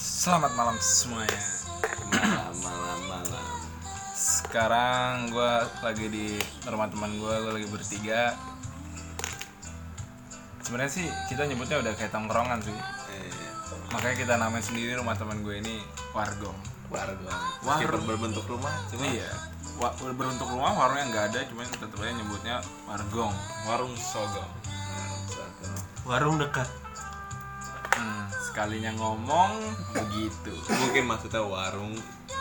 Selamat malam semuanya. malam malam malam Sekarang gue lagi di rumah teman gue, gue lagi bertiga. Sebenarnya sih kita nyebutnya udah kayak tongkrongan sih. eh, Makanya kita namain sendiri rumah teman gue ini wargong. warung Warung. berbentuk rumah cuma Iya. Wa- berbentuk rumah warungnya nggak ada, cuman tetap aja nyebutnya wargong, warung sogong. warung dekat sekalinya ngomong begitu. mungkin maksudnya warung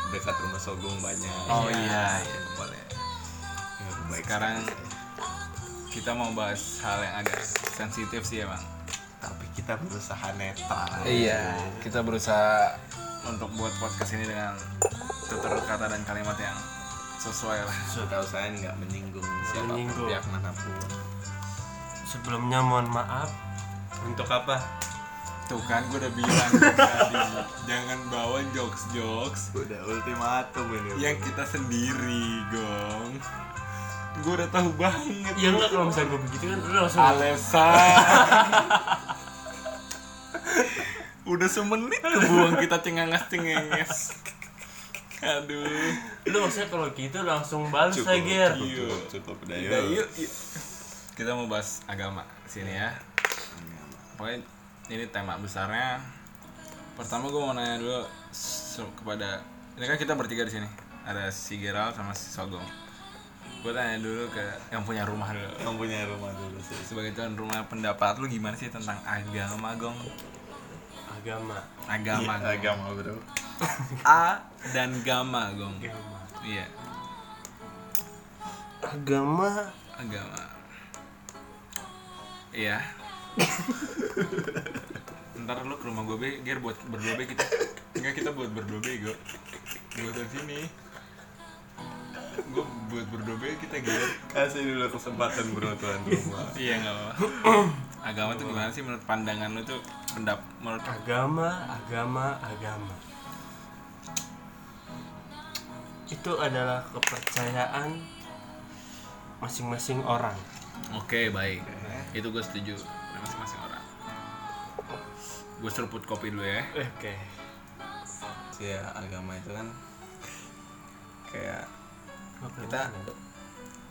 dekat rumah Sogong banyak Oh iya, iya boleh. Ya, baik Sekarang sekali. kita mau bahas hal yang agak sensitif sih emang. tapi kita berusaha netral Iya, kita berusaha untuk buat podcast ini dengan tutur kata dan kalimat yang sesuai lah. kita usahain nggak menyinggung siapa pun Menyinggung. pihak mana pun sebelumnya mohon maaf untuk apa Tuh kan gue udah bilang tadi, jangan bawa jokes-jokes udah ultimatum ini yang kita sendiri, Gong. Gue udah tahu banget. ya enggak kalau misalnya gue begitu kan udah langsung Alesan. udah semenit kebuang kita cengenges-cengenges. Aduh. lu maksudnya kalau gitu langsung balas cukup lagi ya cukup, Iya. cukup cukup udah Udah, yuk yuk, yuk. Kita mau bahas agama sini ya. Pokoknya ini tema besarnya. Pertama gue mau nanya dulu kepada ini kan kita bertiga di sini. Ada si Gerald sama si Sogong. Gue tanya dulu ke yang punya rumah dulu. yang punya rumah dulu sih Sebagai tuan rumah pendapat lu gimana sih tentang agama, Gong? agama Agama, Gong. Iya, agama bro A dan Gama, Gong. agama Iya, agama agama. Iya. Ntar lu ke rumah gue be, Ger buat berdua be kita. Enggak kita buat berdua bego. Buat dari sini. Gue buat berdua be kita Ger. kasih dulu kesempatan bro tuan rumah Iya nggak apa. Agama tuh gimana sih menurut pandangan lu tuh pendap menurut agama agama agama itu adalah kepercayaan masing-masing orang Oke baik. Itu gue setuju. Gue seruput kopi dulu ya. oke sih ya agama itu kan kayak Oke, kita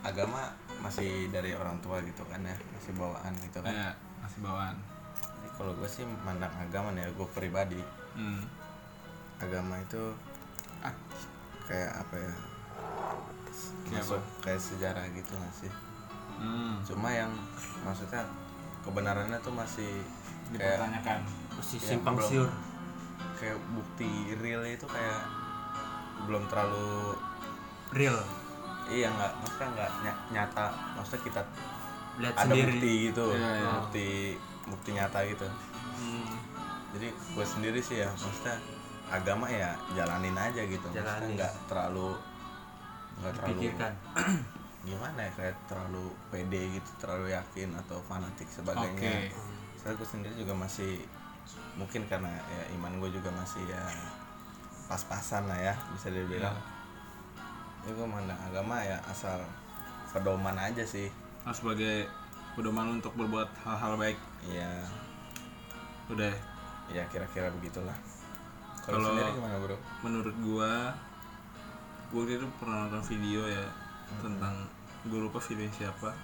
agama masih dari orang tua gitu kan ya masih bawaan gitu kan Kayak masih bawaan. Jadi kalau gue sih mandang agama nih gue pribadi Hmm. agama itu Ah. kayak apa ya Kayak masuk kayak sejarah gitu nggak sih Hmm. cuma yang maksudnya kebenarannya tuh masih kayak Dipertanyakan. Masih Ya, simpang siur. Kayak bukti real itu kayak belum terlalu real. Iya nggak maksudnya nggak ny- nyata. Maksudnya kita lihat ada sendiri. bukti gitu Iya, iya. bukti bukti nyata gitu. Hmm. jadi gue sendiri sih ya maksudnya agama ya jalanin aja gitu. Maksudnya Jalanin. nggak terlalu nggak terlalu pikirkan gimana ya kayak terlalu pede gitu terlalu yakin atau fanatik sebagainya. Oke. saya gue sendiri juga masih mungkin karena ya iman gue juga masih ya pas-pasan lah ya bisa dibilang. Ya gue mandang agama ya asal pedoman aja sih. Nah, sebagai pedoman untuk berbuat hal-hal baik. ya Udah. ya kira-kira begitulah. Kalau sendiri gimana bro? Menurut gua, gua waktu itu pernah nonton video ya tentang gue lupa video siapa.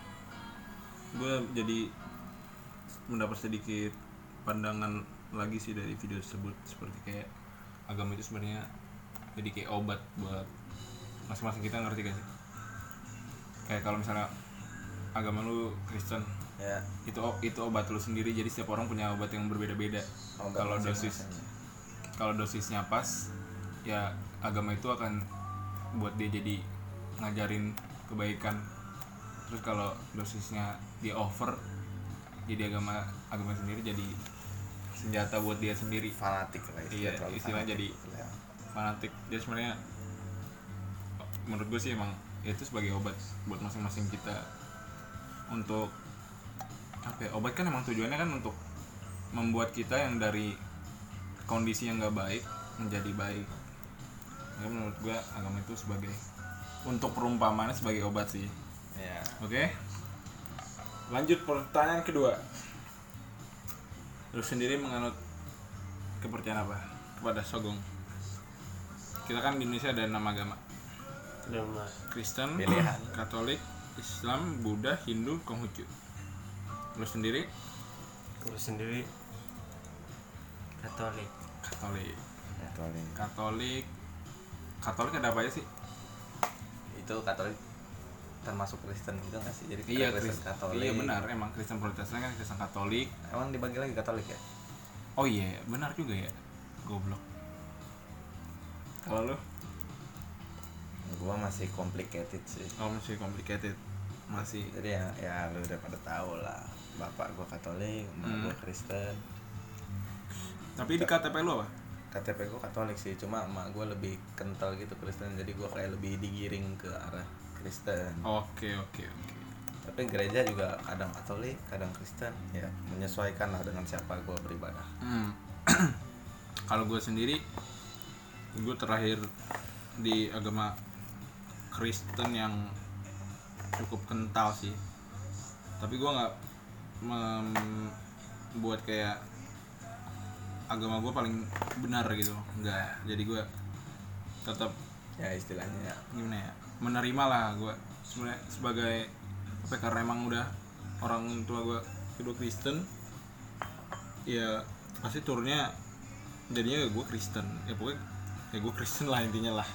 Gue jadi mendapat sedikit pandangan lagi sih dari video tersebut. Seperti kayak agama itu sebenarnya jadi kayak obat buat masing-masing. Kita ngerti gak sih? Kayak kalau misalnya agama lu Kristen, ya. itu itu obat lu sendiri. Jadi setiap orang punya obat yang berbeda-beda. Kalau dosis masing-masing. kalau dosisnya pas ya agama itu akan buat dia jadi ngajarin kebaikan. Terus kalau dosisnya di over jadi agama agama sendiri jadi senjata buat dia sendiri. Fanatik lah Iya, terlalu istilahnya jadi- Ya. fanatik. Jadi sebenarnya menurut gue sih emang ya itu sebagai obat buat masing-masing kita. Untuk apa ya, obat kan emang tujuannya kan untuk membuat kita yang dari kondisi yang gak baik menjadi baik. Ya menurut gue agama itu sebagai untuk perumpamannya sebagai obat sih. Ya oke? Lanjut pertanyaan kedua lu sendiri menganut kepercayaan apa kepada Sogong? Kita kan di Indonesia ada enam agama. Nama Kristen Pilihan. Katolik Islam Buddha Hindu Konghucu. Lu sendiri? Gue sendiri Katolik. Katolik. Katolik. Katolik. Katolik ada apa aja sih? Itu Katolik termasuk Kristen gitu nggak sih? Jadi iya Kristen Kristen Katolik. iya benar emang Kristen Protestan kan Kristen Katolik Emang dibagi lagi Katolik ya? oh iya benar juga ya goblok kalau lu Gua masih complicated sih. oh masih complicated masih Jadi ya, ya lu udah pada tahu lah. Bapak gua Katolik, emak Hmm. gua Kristen. tapi di KTP lu apa KTP gua Katolik sih, cuma emak gua lebih kental gitu Kristen. Jadi gua kayak lebih digiring ke arah Kristen. oke oke oke Tapi gereja juga kadang Katolik, kadang Kristen. Ya menyesuaikan lah dengan siapa gua beribadah. Hmm. kalau gue sendiri gue terakhir di agama Kristen yang cukup kental sih tapi gue nggak membuat kayak agama gue paling benar gitu nggak jadi gue tetap Ya istilahnya ya. gimana ya menerima lah gue sebenarnya sebagai apa ya, karena emang udah orang tua gue kedua Kristen ya pasti turunnya jadinya gue Kristen. Ya pokoknya ya gue Kristen lah intinya lah.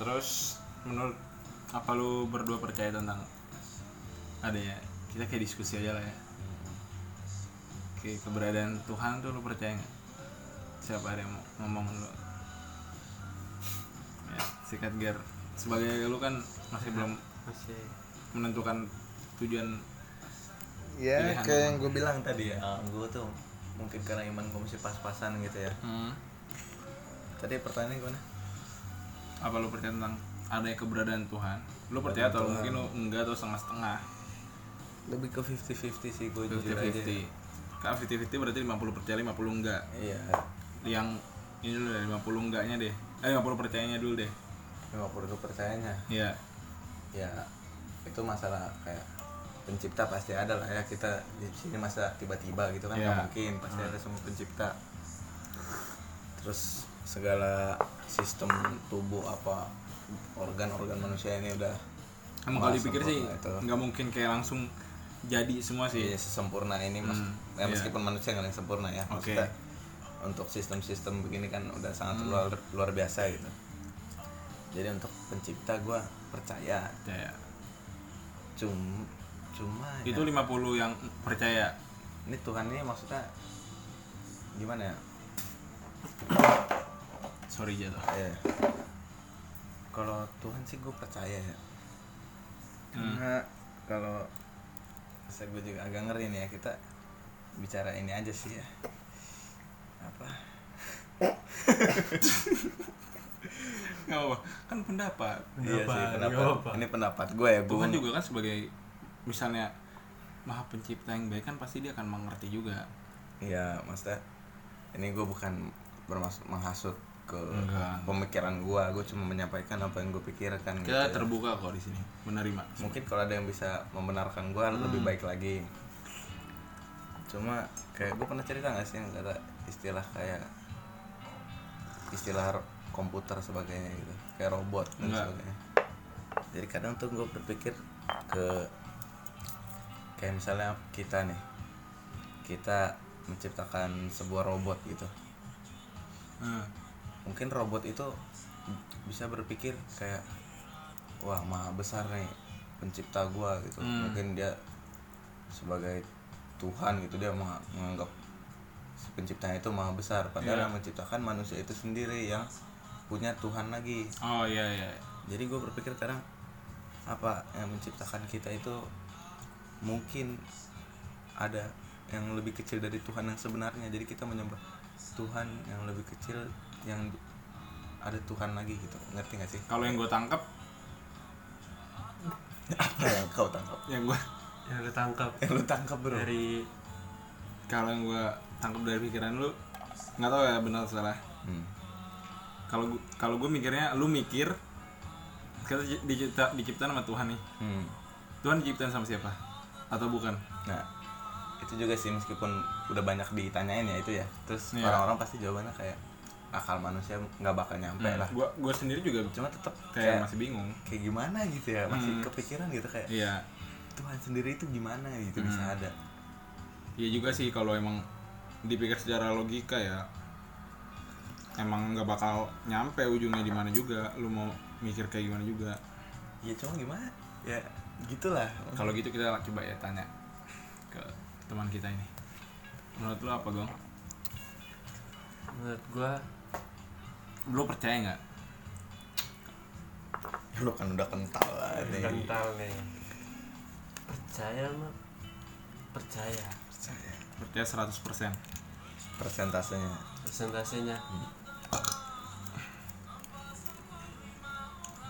Terus menurut apa lu berdua percaya tentang ada ya kita kayak diskusi aja lah ya. Oke, keberadaan Tuhan tuh lu percaya nggak? Siapa ada yang mau ngomong lu? Ya sikat gear sebagai lu kan masih belum Masih menentukan tujuan Ya kayak yang gue bilang tadi ya. gue tuh mungkin karena iman gue masih pas-pasan gitu ya. hmm, Tadi pertanyaannya gimana? apa lu percaya tentang adanya keberadaan Tuhan lu percaya atau Tuhan. mungkin lu enggak atau setengah-setengah Lebih ke 50-50 sih gue jujur aja. 50-50 kalau 50-50 berarti 50 percaya 50 enggak Iya. yang ini dulu deh 50 enggaknya deh eh 50 percayanya dulu deh 50 itu percayanya. Iya. Ya itu masalah kayak pencipta pasti ada lah ya. Kita di sini masa tiba-tiba gitu kan nggak mungkin. Pasti ada semua pencipta. Terus segala sistem tubuh apa organ-organ manusia ini udah emang kalau dipikir sih sempurna nggak mungkin kayak langsung jadi semua sih. Iya sesempurna ini mas, Hmm, ya, iya. meskipun manusia nggak yang sempurna ya. Oke. maksudnya untuk sistem-sistem begini kan udah sangat Hmm. luar luar biasa gitu jadi untuk pencipta gue percaya. Percaya. Cum cuma itu ya, 50 yang percaya. Ini Tuhan ini maksudnya gimana ya? Sorry jatuh ya kalau Tuhan sih gue percaya ya. Hmm. karena kalau saya gue juga agak ngeri nih ya kita bicara ini aja sih ya. Apa nggak apa kan pendapat iya sih Pendapat, pendapat apa-apa. ini pendapat gue ya gue juga kan sebagai misalnya maha pencipta yang baik kan pasti dia akan mengerti juga Iya, maksudnya ini gue bukan bermaksud menghasut ke Enggak. pemikiran gue, gue cuma menyampaikan apa yang gue pikirkan. gitu kita ya. terbuka kok di sini menerima Mungkin kalau ada yang bisa membenarkan gue lebih Hmm. baik lagi. Cuma kayak gue pernah cerita gak sih yang kata istilah kayak istilah komputer sebagainya gitu, kayak robot dan Enggak. sebagainya. Jadi kadang tuh gue berpikir ke kayak misalnya kita nih, kita menciptakan sebuah robot gitu. Hmm. mungkin robot itu bisa berpikir kayak wah maha besar nih pencipta gua gitu Hmm. mungkin dia sebagai Tuhan gitu dia meng- menganggap penciptanya itu maha besar padahal Iya. yang menciptakan manusia itu sendiri yang punya Tuhan lagi. Oh iya iya jadi gue berpikir kadang apa yang menciptakan kita itu mungkin ada yang lebih kecil dari Tuhan yang sebenarnya. Jadi kita menyembah Tuhan yang lebih kecil yang ada Tuhan lagi gitu. Ngerti gak sih? Kalau yang gue tangkap apa yang kau tangkap yang gue yang lu tangkap yang lu tangkap bro. Dari kalau yang gue tangkap dari pikiran lu nggak tahu ya benar salah. Hmm. Kalau kalau gue mikirnya lu mikir kita di- dicipta diciptakan sama Tuhan nih. Hmm. Tuhan diciptakan sama siapa? Atau bukan? Nah itu juga sih meskipun udah banyak ditanyain ya itu ya. Terus Iya. orang-orang pasti jawabannya kayak akal manusia nggak bakal nyampe lah. Gua gua sendiri juga cuma tetap kayak kayak masih bingung. kayak gimana gitu ya masih Hmm. kepikiran gitu kayak iya. Tuhan sendiri itu gimana gitu bisa Hmm. ada. Iya juga sih kalau emang dipikir secara logika ya emang nggak bakal nyampe ujungnya di mana juga. Lu mau mikir kayak gimana juga. Ya cuma gimana? Ya gitulah. Kalau gitu kita coba ya tanya ke teman kita ini. Menurut lu apa gong? Menurut gua lu percaya nggak? Lu kan udah kental lah nih kental nih. Percaya mah percaya. Percaya. percaya 100% persentasenya. Persentasenya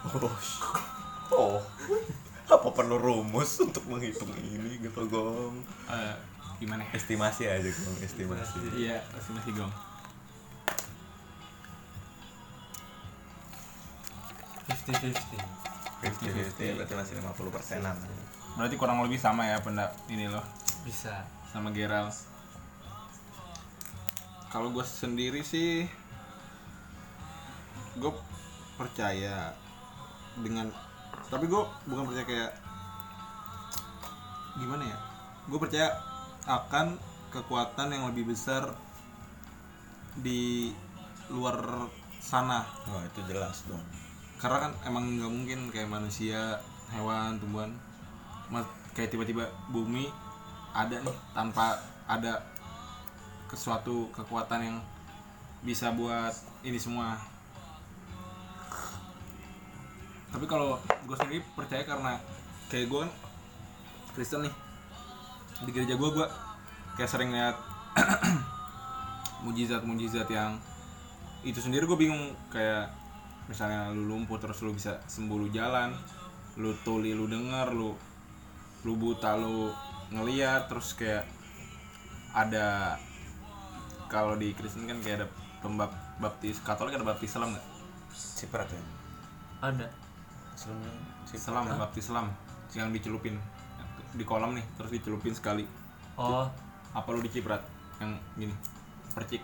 oh oh. Apa perlu rumus untuk menghitung ini gitu gong? Eh, gimana? Ya estimasi aja gong estimasi. Iya estimasi gong. Fifty fifty 50-50 berarti masih 50 persenan. Berarti kurang lebih sama ya pendak ini loh. Bisa. Sama Geral kalau gue sendiri sih gue percaya dengan tapi gue bukan percaya kayak gimana ya? Gue percaya akan kekuatan yang lebih besar di luar sana. Oh itu jelas dong. Karena kan emang nggak mungkin kayak manusia hewan tumbuhan kayak tiba-tiba bumi ada nih tanpa ada ke suatu kekuatan yang bisa buat ini semua tapi kalau gue sendiri percaya karena kayak gue kan Kristen nih di gereja gue gue kayak sering lihat mujizat-mujizat yang itu sendiri gue bingung. Kayak misalnya lu lumpuh terus lu bisa sembuh lu jalan lu tuli lu denger lu lu buta lu ngeliat terus kayak ada kalau di Kristen kan kayak ada pembap baptis Katolik ada baptis selam nggak? ciprat ya. Ada sebelumnya Selam, baptis selam. Yang dicelupin. Di kolam nih terus dicelupin sekali. Oh. Apa lu diciprat? Yang gini percik.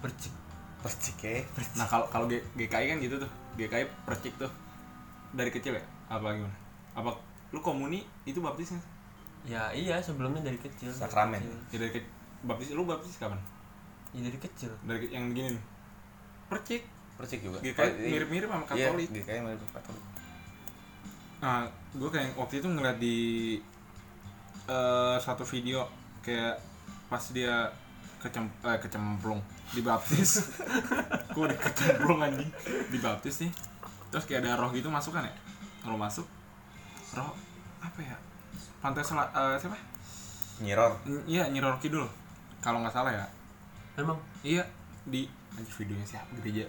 Percik. Percik ya nah kalau kalau GKI kan gitu tuh. GKI percik tuh. Dari kecil ya? Apa gimana? Apa lu komuni itu baptisnya ya iya sebelumnya dari kecil. Dari Sakramen. kecil. ya dari ke- baptis lu baptis kapan? Ya dari kecil. Dari ke- yang begini nih. Percik percik juga. GKI iya. mirip-mirip sama Iya, Katolik. GKI mirip Katolik. Nah gue kayak waktu itu ngeliat di eh, satu video kayak pas dia kecem eh, kecemplung dibaptis. Gue udah kecemplung anjing. Dibaptis nih. Terus kayak ada roh gitu masuk kan ya? Kalau masuk. Roh apa ya? Pantai sela eh, siapa? Nyiror. N- iya nyiror kidul. Kalau nggak salah ya. Memang iya. Di anjir videonya siapa? Gereja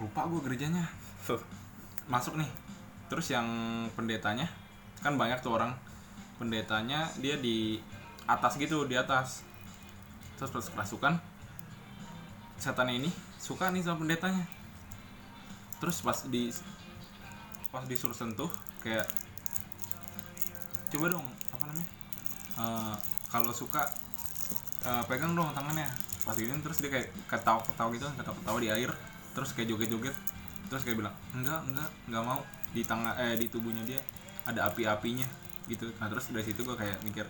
lupa gue gerejanya. Masuk nih. Terus yang pendetanya kan banyak tuh orang. Pendetanya dia di atas gitu di atas. Terus pas kerasukan setannya ini suka nih sama pendetanya. Terus pas di pas disuruh sentuh kayak coba dong apa namanya? Eh, kalau suka eh, pegang dong tangannya. Pas ini terus dia kayak ketawa ketawa gitu ketawa ketawa di air terus kayak joget joget terus kayak bilang enggak enggak enggak mau. Di tangan eh di tubuhnya dia ada api apinya gitu. Nah terus dari situ gue kayak mikir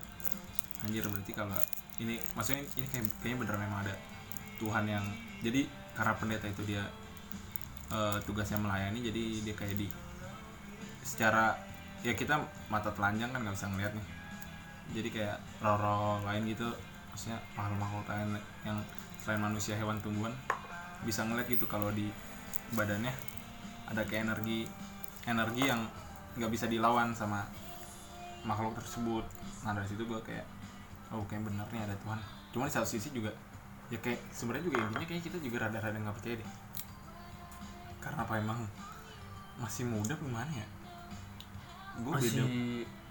anjir berarti kalau ini maksudnya ini kayak kayaknya bener memang ada Tuhan yang jadi karena pendeta itu dia eh, tugasnya melayani jadi dia kayak di secara ya kita mata telanjang kan nggak bisa ngeliat nih. Jadi kayak roh-roh lain gitu maksudnya makhluk-makhluk lain yang selain manusia hewan tumbuhan bisa ngeliat gitu kalau di badannya ada kayak energi energi yang nggak bisa dilawan sama makhluk tersebut. Nah dari situ gue kayak oh kayak bener nih ada Tuhan. Cuma di satu sisi juga ya kayak sebenarnya juga intinya kayak kita juga rada-rada nggak percaya deh. Karena apa emang? Masih muda gimana ya? Gue masih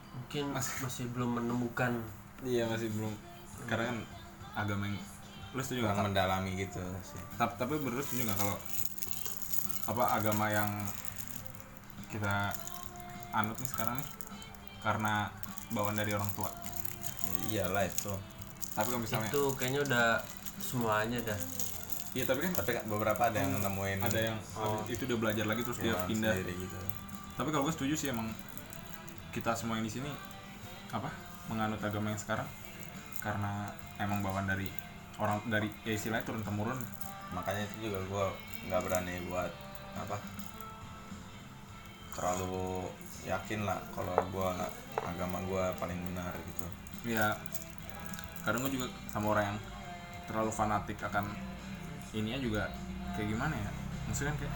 mungkin Masih- masih belum menemukan Iya masih belum. Karena kan agama yang lu setuju nggak kurang mendalami gitu sih. Tapi tapi berdua setuju nggak kalau apa agama yang kita anut nih sekarang nih karena bawaan dari orang tua? Iyalah itu. Tapi kalau misalnya itu kayaknya udah semuanya dah. Iya tapi kan tapi kan beberapa ada yang nemuin ada yang habis itu udah belajar lagi terus dia iman pindah. gitu. Tapi kalau gue setuju sih emang kita semua yang di sini apa menganut agama yang sekarang karena emang bawaan dari orang dari ya istilahnya turun temurun. Makanya itu juga gue nggak berani buat apa terlalu yakin lah kalau gue agama gue paling benar gitu. Ya kadang gue juga sama orang yang terlalu fanatik akan ininya juga kayak gimana ya? Maksudnya kayak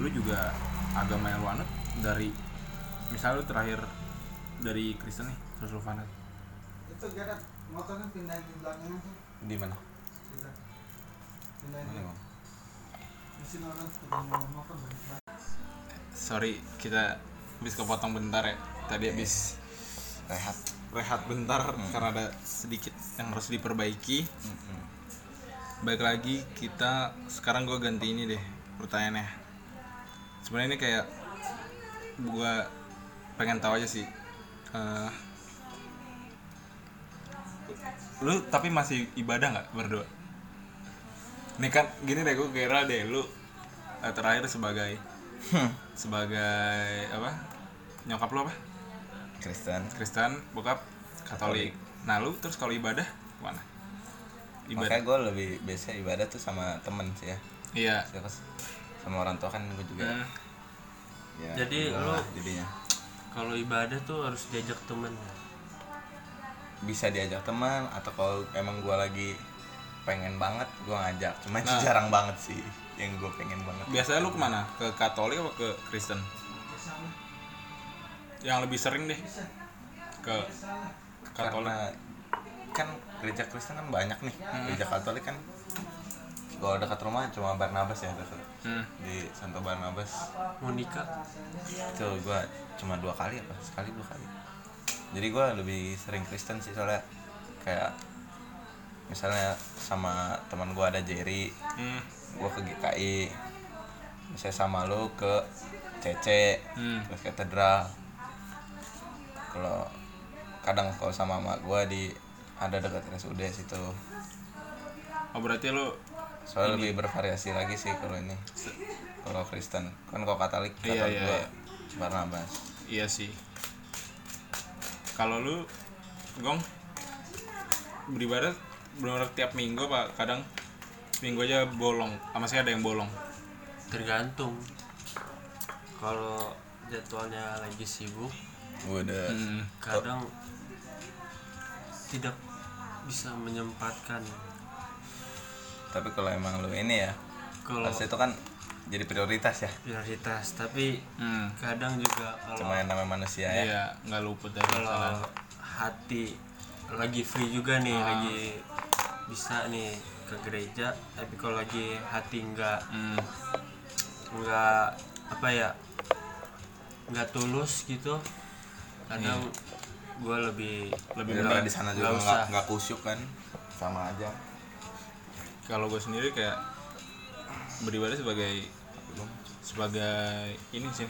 lu juga agama yang lu anut dari misal lu terakhir dari Kristen nih terus lu fanatik. Itu Gerard motornya pindahin di belakang aja di mana? Sorry kita habis kepotong bentar ya. Tadi habis rehat. rehat bentar karena ada sedikit yang harus diperbaiki. Baik lagi kita sekarang gue ganti ini deh pertanyaannya. Sebenarnya ini kayak gue pengen tahu aja sih Eh, lu tapi masih ibadah nggak berdua? Ini kan gini deh gue kira deh lu eh, terakhir sebagai sebagai apa? Nyokap lu apa? Kristen. Kristen bokap Katolik. Nah lu terus kalau ibadah mana ibadah. Makanya gue lebih biasa ibadah tuh sama temen sih ya. Iya. Terus sama orang tua kan gue juga Hmm. ya Jadi lu- jadinya. kalau ibadah tuh harus diajak temen bisa diajak teman atau kalau emang gue lagi pengen banget gue ngajak. Cuman Nah. jarang banget sih yang gue pengen banget. Biasanya lu ke mana? Ke Katolik apa ke Kristen? Yang lebih sering deh. Ke Katolik. Karena kan gereja Kristen kan banyak nih. Gereja Katolik kan kalau dekat rumah cuma Barnabas ya dekat hmm. di Santo Barnabas. Monica itu gue cuma dua kali apa? Sekali dua kali jadi gue lebih sering Kristen sih soalnya kayak misalnya sama teman gue ada Jerry Hmm. gue ke GKI misalnya sama lu ke CC Hmm. terus katedral kalau kadang kalau sama mak gue di ada dekat RSUD situ oh berarti lu soalnya lebih bervariasi lagi sih kalau ini kalau Kristen kan kalau Katolik Iya, Katolik iya, gua iya. Barnabas iya sih kalau lu gong beribadah benar tiap minggu pak kadang minggu aja bolong sama saya ada yang bolong? Tergantung. Kalau jadwalnya lagi sibuk udah Hmm. kadang tidak bisa menyempatkan. Tapi kalau emang lu ini ya kalau itu kan jadi prioritas ya? Prioritas tapi Hmm. kadang juga kalau cuma yang namanya manusia ya? Iya nggak luput dari kalau hati lagi free juga nih lagi bisa nih ke gereja tapi kalau lagi hati nggak Hmm. nggak apa ya nggak tulus gitu kadang gue lebih lebih benar di sana nggak juga nggak nggak kusyuk kan? Sama aja. Kalau gue sendiri kayak beribadah sebagai sebagai ini sih.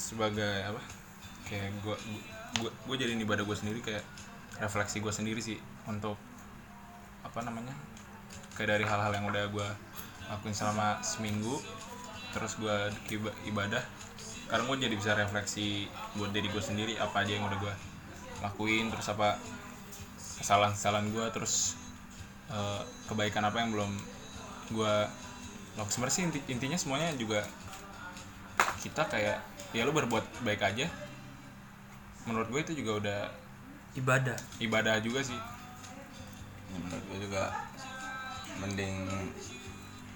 Sebagai apa? Kayak gue gue gue jadi ibadah gue sendiri kayak refleksi gue sendiri sih untuk apa namanya? Kayak dari hal-hal yang udah gue lakuin selama seminggu terus gue iba- ibadah. Karena gue jadi bisa refleksi buat diri gue sendiri apa aja yang udah gue lakuin terus apa kesalahan-kesalahan gue terus eh, kebaikan apa yang belum gue lakukan sebenarnya sih inti- intinya semuanya juga kita kayak ya lu berbuat baik aja. Menurut gue itu juga udah ibadah. ibadah juga sih. Menurut gue juga mending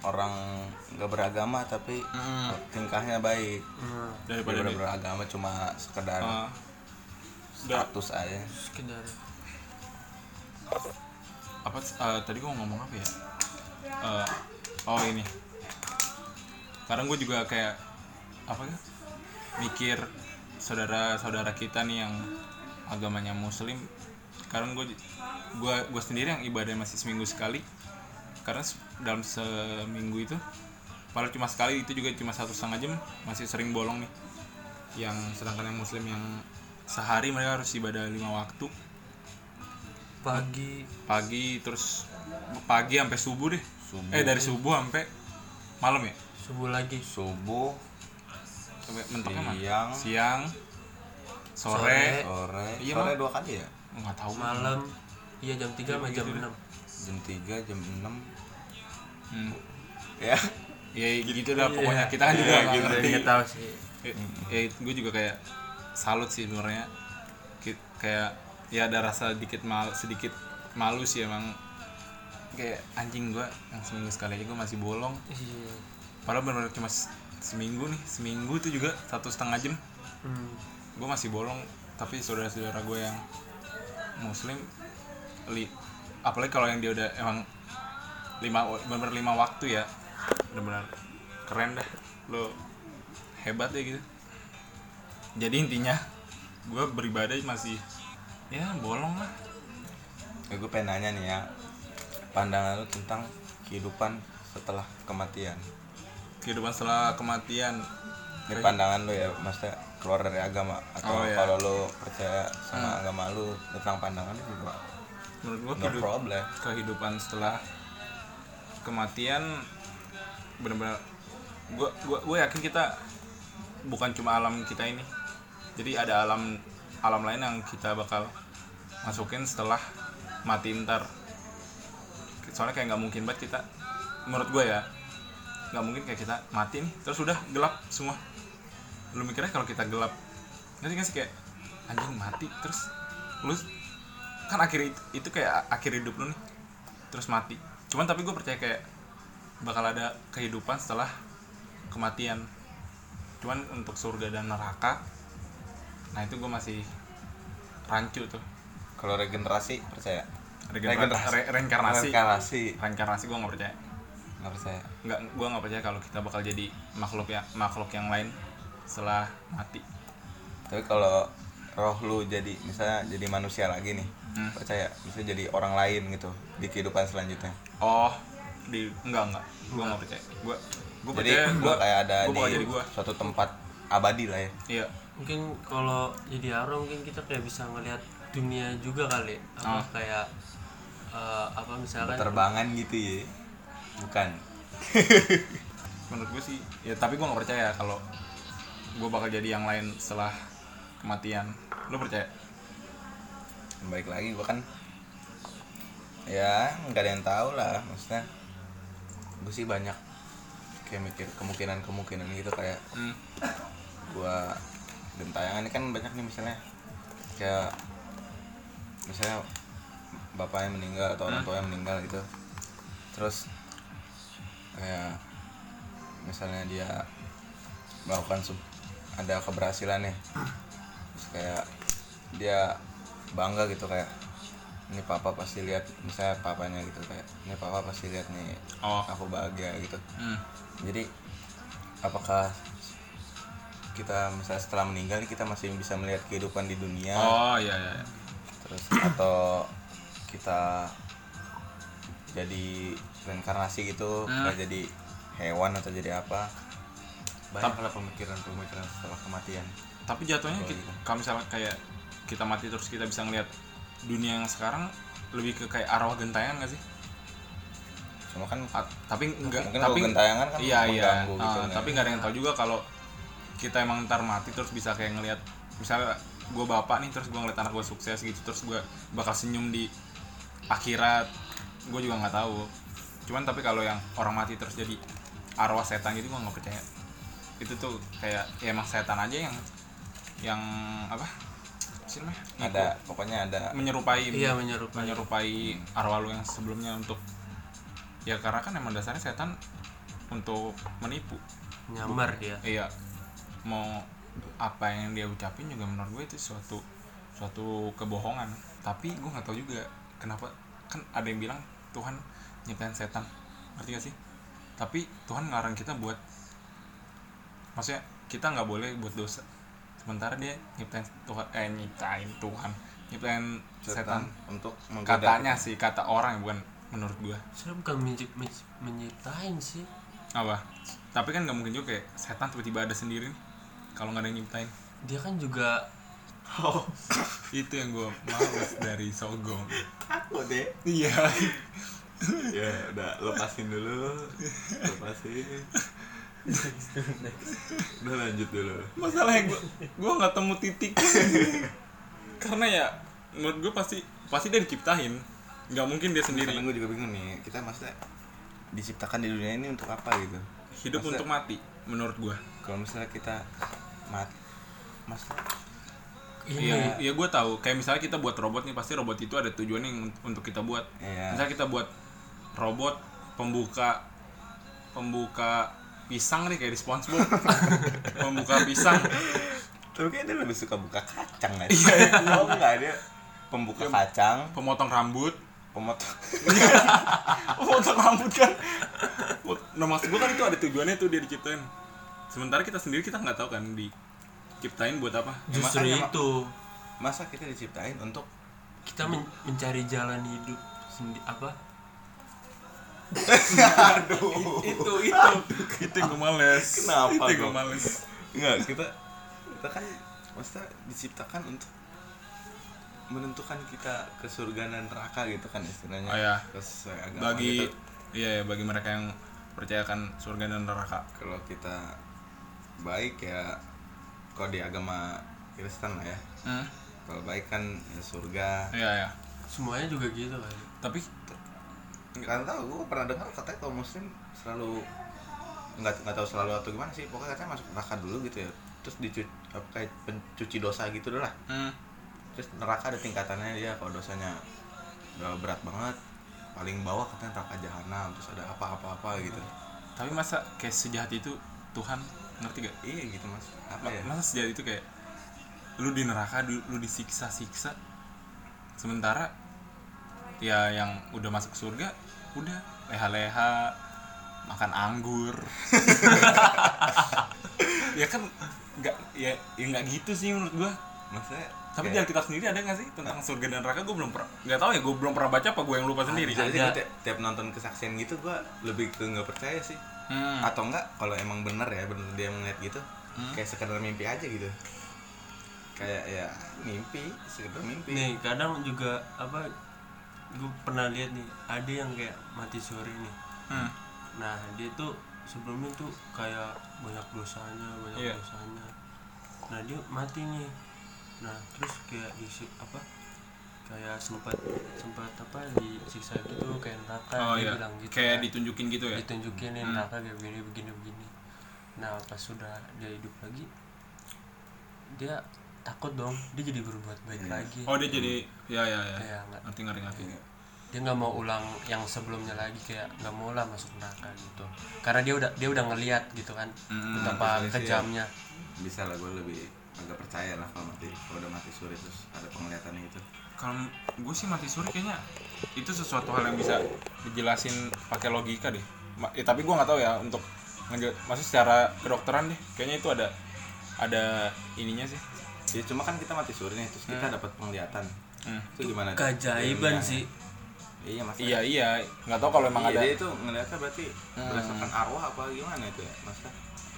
orang nggak beragama tapi tingkahnya baik. Hmm, daripada dia- beragama cuma sekedar udah. status aja. Sekedar. Apa eh, tadi gue ngomong apa ya? Eh, oh ini. Kadang gue juga kayak apa ya mikir saudara-saudara kita nih yang agamanya muslim. Kadang gue gue gue sendiri yang ibadah masih seminggu sekali. Karena dalam seminggu itu paling cuma sekali itu juga cuma satu setengah jam masih sering bolong nih. Yang sedangkan yang muslim yang sehari mereka harus ibadah lima waktu. Pagi. Pagi terus pagi sampai subuh deh Subuh. eh dari subuh sampai malam ya? Subuh lagi. Subuh. Sampai? Siang. siang. Sore. sore, sore. Iya, sore dua kali ya? Nggak tahu. Malam. Iya jam 3 sama jam gitu 6 jam 3 jam 6 hmm. ya. Ya gitu. dah Iya. pokoknya. Kita kan juga Iya, nggak gitu. ngerti. Nggak tahu sih. Ya, ya gue juga kayak salut sih sebenarnya. Kayak ya ada rasa dikit mal sedikit malu sih emang kayak anjing gue yang seminggu sekali aja gue masih bolong. Iya. Padahal benar cuma se- seminggu nih seminggu itu juga satu setengah jam. Hmm. gue masih bolong tapi saudara-saudara gue yang muslim li apalagi kalau yang dia udah emang lima bener lima waktu ya benar-benar keren dah lo hebat ya gitu. Jadi intinya gue beribadah masih ya bolong lah. Ya, gue pengen nanya nih ya pandangan lu tentang kehidupan setelah kematian? Kehidupan setelah kematian. Ini pandangan lu ya maksudnya keluar dari agama atau Oh, iya. kalau lu percaya sama agama lu tentang pandangan lu juga menurut gue no problem. kehidupan setelah kematian benar-benar gue gua, gua yakin kita bukan cuma alam kita ini. Jadi ada alam alam lain yang kita bakal masukin setelah mati ntar soalnya kayak nggak mungkin banget kita menurut gue ya nggak mungkin kayak kita mati nih terus udah gelap semua. Lu mikirnya kalau kita gelap nggak sih kayak anjing mati terus lu kan akhir itu, itu kayak akhir hidup lu nih terus mati. Cuman tapi gue percaya kayak bakal ada kehidupan setelah kematian. Cuman untuk surga dan neraka nah itu gue masih rancu tuh. Kalau regenerasi percaya Re- reinkarnasi. Reinkarnasi. Reinkarnasi gue nggak percaya. Nggak percaya. Nggak gue nggak percaya kalau kita bakal jadi makhluk yang makhluk yang lain setelah mati. Tapi kalau roh lu jadi misalnya jadi manusia lagi nih Hmm. percaya bisa jadi orang lain gitu di kehidupan selanjutnya? Oh di enggak enggak gue nggak percaya. Gue gue jadi percaya gua kayak ada gue bakal di jadi gue suatu tempat abadi lah ya? Iya. Mungkin kalau jadi arwah mungkin kita kayak bisa ngelihat dunia juga kali. Apa Ah. kayak eh, apa misalkan terbangan gitu ya? Bukan. Menurut gue sih ya tapi gue nggak percaya kalau gue bakal jadi yang lain setelah kematian. Lo percaya? Baik lagi gua kan ya nggak ada yang tahu lah maksudnya. Gue sih banyak kayak mikir kemungkinan kemungkinan gitu kayak hmm. gua gentayangan ini kan banyak nih misalnya. Kayak misalnya bapaknya meninggal atau orang tuanya meninggal gitu. Terus kayak misalnya dia melakukan sub- ada keberhasilan nih. Terus kayak dia bangga gitu kayak ini papa pasti lihat misalnya papanya gitu kayak ini papa pasti lihat nih oh. aku bahagia gitu. Hmm. jadi apakah kita misalnya setelah meninggal kita masih bisa melihat kehidupan di dunia? Oh iya iya iya. Terus atau kita jadi reinkarnasi gitu Hmm. kayak jadi hewan atau jadi apa banyak lah pemikiran-pemikiran setelah kematian tapi jatuhnya kita, iya. kalau misalnya kayak kita mati terus kita bisa ngeliat dunia yang sekarang lebih ke kayak arwah gentayangan gak sih cuma kan A- tapi enggak mungkin tapi gentayangan kan iya iya gitu kan. tapi nggak ada yang tahu juga kalau kita emang ntar mati terus bisa kayak ngelihat misalnya gue bapak nih terus gue ngeliat anak gue sukses gitu terus gue bakal senyum di akhirat gue juga nggak tahu. Cuman tapi kalau yang orang mati terus jadi arwah setan gitu gue nggak percaya. Itu tuh kayak ya emang setan aja yang yang apa? Sih namanya? Ada pokoknya ada. Menyerupai. Iya menyerupai. Menyerupai arwah lu yang sebelumnya untuk ya karena kan emang dasarnya setan untuk menipu. Nyamar dia. Iya. Mau apa yang dia ucapin juga menurut gue itu suatu suatu kebohongan. Tapi gue nggak tahu juga kenapa kan ada yang bilang Tuhan nyiptain setan. Ngerti gak sih? Tapi Tuhan ngarang kita buat maksudnya kita nggak boleh buat dosa. Sementara dia nyiptain Tuhan eh nyiptain Tuhan nyiptain setan, setan. untuk menggoda katanya sih kata orang bukan menurut gue. Saya bukan menciptain sih. Apa? Tapi kan nggak mungkin juga kayak setan tiba-tiba ada sendiri nih, kalau nggak ada yang nyiptain. Dia kan juga itu yang gue males dari sogong. Takut deh. Iya. Ya udah lepasin dulu. Lepasin. Udah lanjut dulu. Masalahnya gue gue nggak temu titik. Karena ya menurut gue pasti pasti dia diciptain. Nggak mungkin dia sendiri. Karena gue juga bingung nih kita maksudnya diciptakan di dunia ini untuk apa gitu? Hidup Maksudnya- untuk mati menurut gue kalau misalnya kita mat mas Iya, iya gue tahu. Kayak misalnya kita buat robot nih, pasti robot itu ada tujuannya yang untuk kita buat. Iya. Misalnya kita buat robot pembuka pembuka pisang nih kayak di SpongeBob. pembuka pisang. tapi kayaknya dia lebih suka buka kacang kan iya oh enggak dia pembuka kacang Pemotong rambut. pemotong Pemotong rambut kan. Nah maksud gue kan itu ada tujuannya tuh dia diciptain. Sementara kita sendiri kita nggak tahu kan diciptain buat apa. Justru makanya, Mak. itu masa kita diciptain untuk kita men- mencari jalan hidup sendi apa? itu itu itu yang gue males. Kenapa Itu gue males. enggak kita kita kan maksudnya diciptakan untuk menentukan kita ke surga dan neraka gitu kan istilahnya Oh, iya. Bagi gitu. iya ya bagi mereka yang percayakan surga dan neraka. kalau kita baik ya kalau di agama Kristen lah ya. Hmm. kalau baik kan ya surga. Iya ya. Semuanya juga gitu kali. Tapi nggak tahu gue pernah dengar katanya kalau muslim selalu nggak nggak tahu selalu atau gimana sih. Pokoknya katanya masuk neraka dulu gitu ya. Terus dicuci apa kayak pencuci dosa gitu dulu lah. Hmm, terus neraka ada tingkatannya dia kalau dosanya udah berat banget paling bawah katanya neraka jahanam terus ada apa-apa-apa gitu. Tapi masa kayak sejahat itu Tuhan ngerti gak? iya gitu mas. Apa ya? Masa sejahat itu kayak lu di neraka lu, lu disiksa-siksa sementara ya yang udah masuk surga udah leha-leha makan anggur. Ya kan nggak ya ya nggak gitu sih menurut gua. Maksudnya tapi di Alkitab sendiri ada nggak sih tentang surga dan neraka gue belum pernah nggak tahu ya gue belum pernah baca apa gue yang lupa sendiri jadi Ada. gua tiap, tiap nonton kesaksian gitu gue lebih ke nggak percaya sih Hmm. atau enggak kalau emang bener ya bener dia ngeliat gitu Hmm. kayak sekedar mimpi aja gitu kayak ya mimpi sekedar mimpi Nih kadang juga apa? Gue pernah lihat nih ada yang kayak mati suri nih. Hmm. Nah dia tuh sebelumnya tuh kayak banyak dosanya, banyak Iya. dosanya. Nah dia mati nih. Nah terus kayak isi apa? Kayak sempat sempat apa disiksa gitu kayak neraka oh dia iya bilang gitu. kayak kan. ditunjukin gitu ya ditunjukin Hmm. neraka kayak begini begini begini. Nah pas sudah dia hidup lagi dia takut dong dia jadi berbuat baik lagi. oh dia jadi ya ya ya Kayak nggak ngerti ngerti ngerti dia nggak mau ulang yang sebelumnya lagi kayak nggak mau lah masuk neraka gitu karena dia udah dia udah ngeliat gitu kan Mm-mm. betapa Iya sih, kejamnya bisa lah gue lebih agak percaya lah kalau mati kalau udah mati suri terus ada penglihatan itu kalau gue sih mati suri kayaknya itu sesuatu hal yang bisa dijelasin pakai logika deh. Ma- ya, tapi gue nggak tahu ya untuk maksud secara kedokteran deh kayaknya itu ada ada ininya sih. Ya cuma kan kita mati suri nih terus kita dapat penglihatan. Hmm. itu gimana tuh? keajaiban Ilmiah. sih. Iya mas iya iya. Nggak tahu kalau emang iya, ada. dia itu ngeliatnya berarti Hmm. berdasarkan arwah apa gimana itu ya mas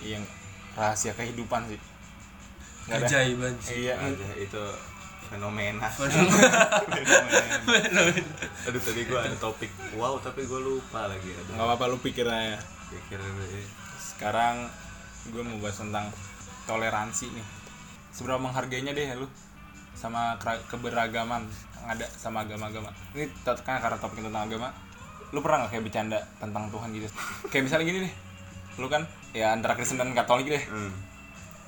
yang rahasia kehidupan sih keajaiban sih iya. Aja itu fenomena. Fenomena. aduh tadi gua ada topik. Wow tapi gua lupa lagi. Ada nggak apa-apa lu pikir aja. Pikir ya. sekarang gue mau bahas tentang toleransi nih. Seberapa menghargainya deh lu sama keberagaman yang ada sama agama-agama. Ini kan karena topik tentang agama. Lu pernah nggak kayak bercanda tentang Tuhan gitu? Kayak misalnya gini deh lu kan ya antara Kristen dan Katolik deh. Hmm.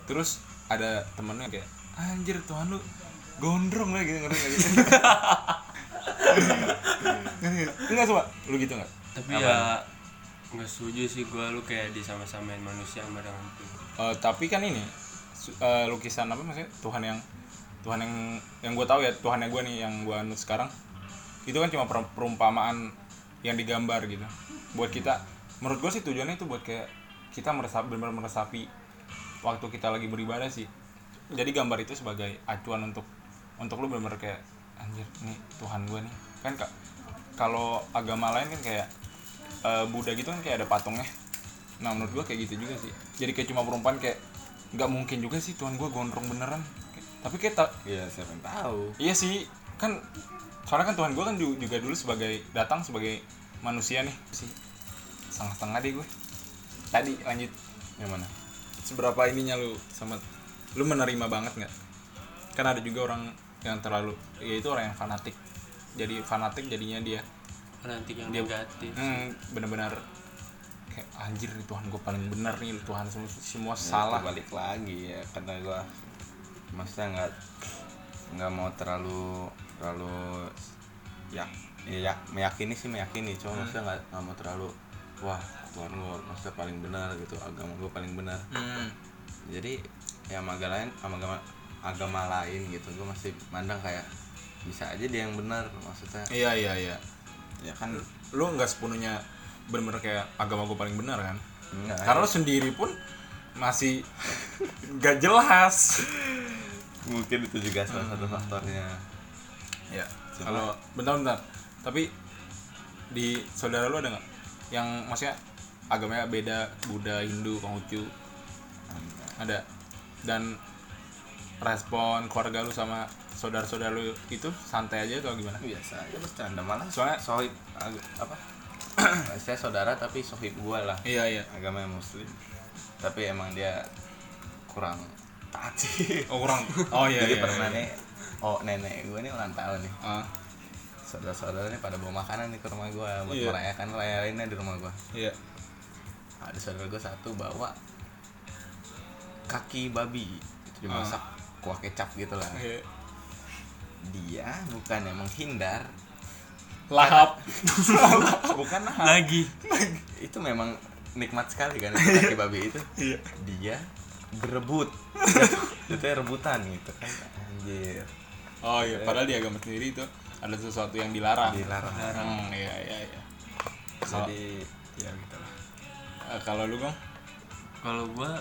terus ada temennya kayak anjir Tuhan lu gondrong lah gitu ngerti nggak nggak? enggak coba lu gitu nggak? Tapi ya nggak setuju sih gue lu kayak disama-samain manusia sama dengan Tuhan Eh, tapi kan ini eh, lukisan apa maksudnya? Tuhan yang Tuhan yang yang gue tahu ya Tuhannya gue nih yang gue anut sekarang itu kan cuma per- perumpamaan yang digambar gitu. Buat kita menurut gue sih tujuannya itu buat kayak kita meresap benar meresapi waktu kita lagi beribadah sih. Jadi gambar itu sebagai acuan untuk untuk lu benar kayak anjir nih Tuhan gue nih. Kan kak kalau agama lain kan kayak eh, Buddha gitu kan kayak ada patungnya. Nah menurut gua kayak gitu juga sih. Jadi kayak cuma perumpamaan kayak nggak mungkin juga sih Tuhan gua gondrong beneran. Tapi kayak ta- Iya siapa yang tahu. iya sih. Kan soalnya kan Tuhan gue kan ju- juga dulu sebagai datang sebagai manusia nih. Sih. Setengah-setengah deh gue tadi lanjut. Yang mana? Seberapa ininya lu sama lu menerima banget nggak? Kan ada juga orang yang terlalu ya itu orang yang fanatik. Jadi fanatik jadinya dia. Nanti yang Dia- negatif. Hmm, benar-benar kayak anjir nih Tuhan gue paling benar nih Tuhan semua, semua Ya, salah balik lagi ya karena gua. Maksudnya nggak nggak mau terlalu terlalu ya ya meyakini sih meyakini cuma maksudnya nggak nggak mau terlalu wah Tuhan gua maksudnya paling benar gitu agama gua paling benar. Hmm, jadi ya sama agama lain sama agama agama lain gitu gua masih mandang kayak bisa aja dia yang benar maksudnya. Iya iya iya. Ya kan? Lu nggak sepenuhnya bener-bener kayak agama gue paling benar kan? Enggak karena lu sendiri pun masih gak jelas. Mungkin itu juga salah satu faktornya. Ya kalau bentar-bentar tapi di saudara lu ada nggak yang maksudnya agamanya beda Buddha Hindu Konghucu. Ada. Dan respon keluarga lu sama saudara-saudara lu itu santai aja atau gimana? Biasa aja bercanda malah. Soalnya- sohib apa? Saya saudara tapi sohib gua lah. Iya iya. Agama muslim. Tapi emang dia kurang taat sih. Oh kurang. Oh iya jadi iya, pernah iya. nih oh nenek gue nih ulang tahun nih. Ah, saudara-saudara nih pada bawa makanan nih ke rumah gua buat Iya. merayakan raya lainnya di rumah gua. Iya. Ada saudara gua satu bawa kaki babi itu dimasak kuah kecap gitu lah. Iya. dia bukan yang menghindar. Lahap. Bukan nah, lagi itu memang nikmat sekali kan kaki babi itu. Iya. Dia berebut. Itu rebutan gitu kan anjir. Oh iya padahal di agama sendiri itu ada sesuatu yang dilarang. Dilarang. Hmm, iya iya iya. Kalau- jadi ya gitu lah. Eh, kalau lu gong kalau gua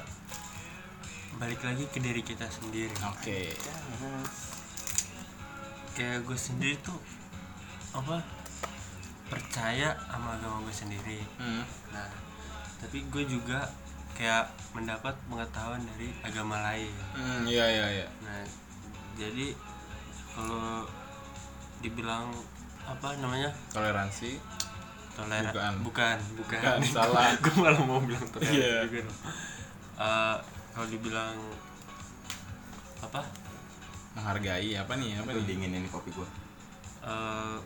balik lagi ke diri kita sendiri. Oke. Kayak gue sendiri tuh apa percaya sama agama gue sendiri. Hmm. nah tapi gue juga kayak mendapat pengetahuan dari agama lain. Hmm, iya iya iya. Nah jadi kalau dibilang apa namanya? Toleransi? Toleran Bukan. bukan bukan, Bukan, salah. gue malah mau bilang toleran Iya. juga dong. Eh, kalau dibilang apa? Menghargai apa nih apa Lu nih? dinginin kopi gua. Eh,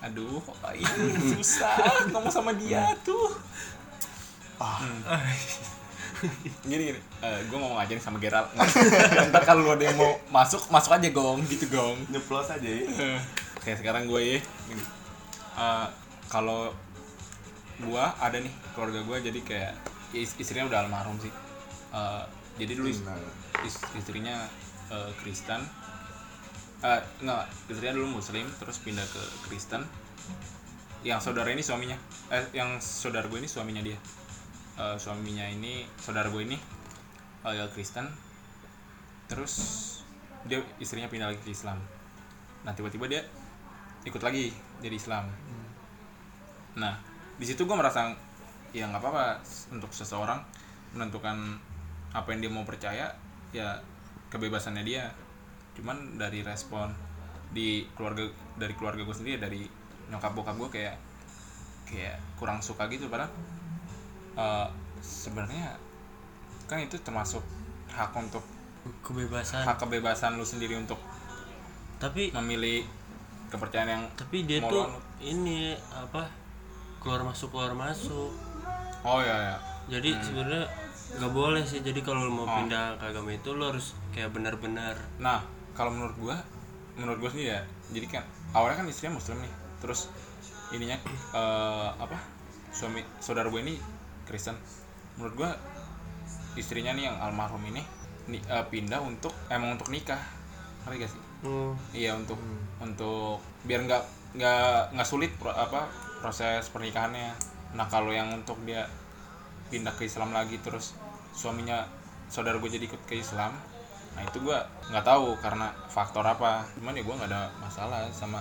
aduh kok ini susah. Ngomong sama dia tuh. Ah gini gini. Gue ngomong aja nih sama Gerald. Ntar kalau lu ada yang mau masuk masuk aja gong. Gitu gong. Nyeplos aja ya. Kayak sekarang gue ya. Eh, kalau gua ada nih keluarga gua jadi kayak is- istrinya udah almarhum sih. Eh, jadi dulu is- is- istrinya eh, Kristen. Eh enggak istrinya dulu Muslim terus pindah ke Kristen. Yang saudara ini suaminya. Eh yang saudara gue ini suaminya dia Eh, suaminya ini saudara gue ini eh, Kristen. Terus dia istrinya pindah lagi ke Islam. Nah tiba-tiba dia ikut lagi jadi Islam. Nah di situ gue merasa ya nggak apa-apa untuk seseorang menentukan apa yang dia mau percaya ya kebebasannya dia. Cuman dari respon di keluarga dari keluarga gue sendiri dari nyokap bokap gue kayak kayak kurang suka gitu padahal eh, sebenarnya kan itu termasuk hak untuk kebebasan. hak kebebasan lu sendiri untuk tapi memilih kepercayaan yang tapi dia tuh lu- ini apa keluar masuk keluar masuk. Oh ya ya jadi sebenarnya nggak boleh sih. Jadi kalau lu mau Oh. pindah ke agama itu lo harus kayak benar-benar. Nah kalau menurut gua menurut gua sendiri ya jadi kan awalnya kan istrinya muslim nih. Terus ininya eh, apa suami saudara gue ini Kristen. Menurut gua istrinya nih yang almarhum ini ni- eh, pindah untuk emang untuk nikah. Ngerti gak sih? Hmm, iya untuk untuk biar nggak nggak nggak sulit pro- apa proses pernikahannya. Nah kalau yang untuk dia pindah ke Islam lagi terus suaminya saudara gue jadi ikut ke Islam nah itu gue nggak tahu karena faktor apa. Cuman ya gue nggak ada masalah sama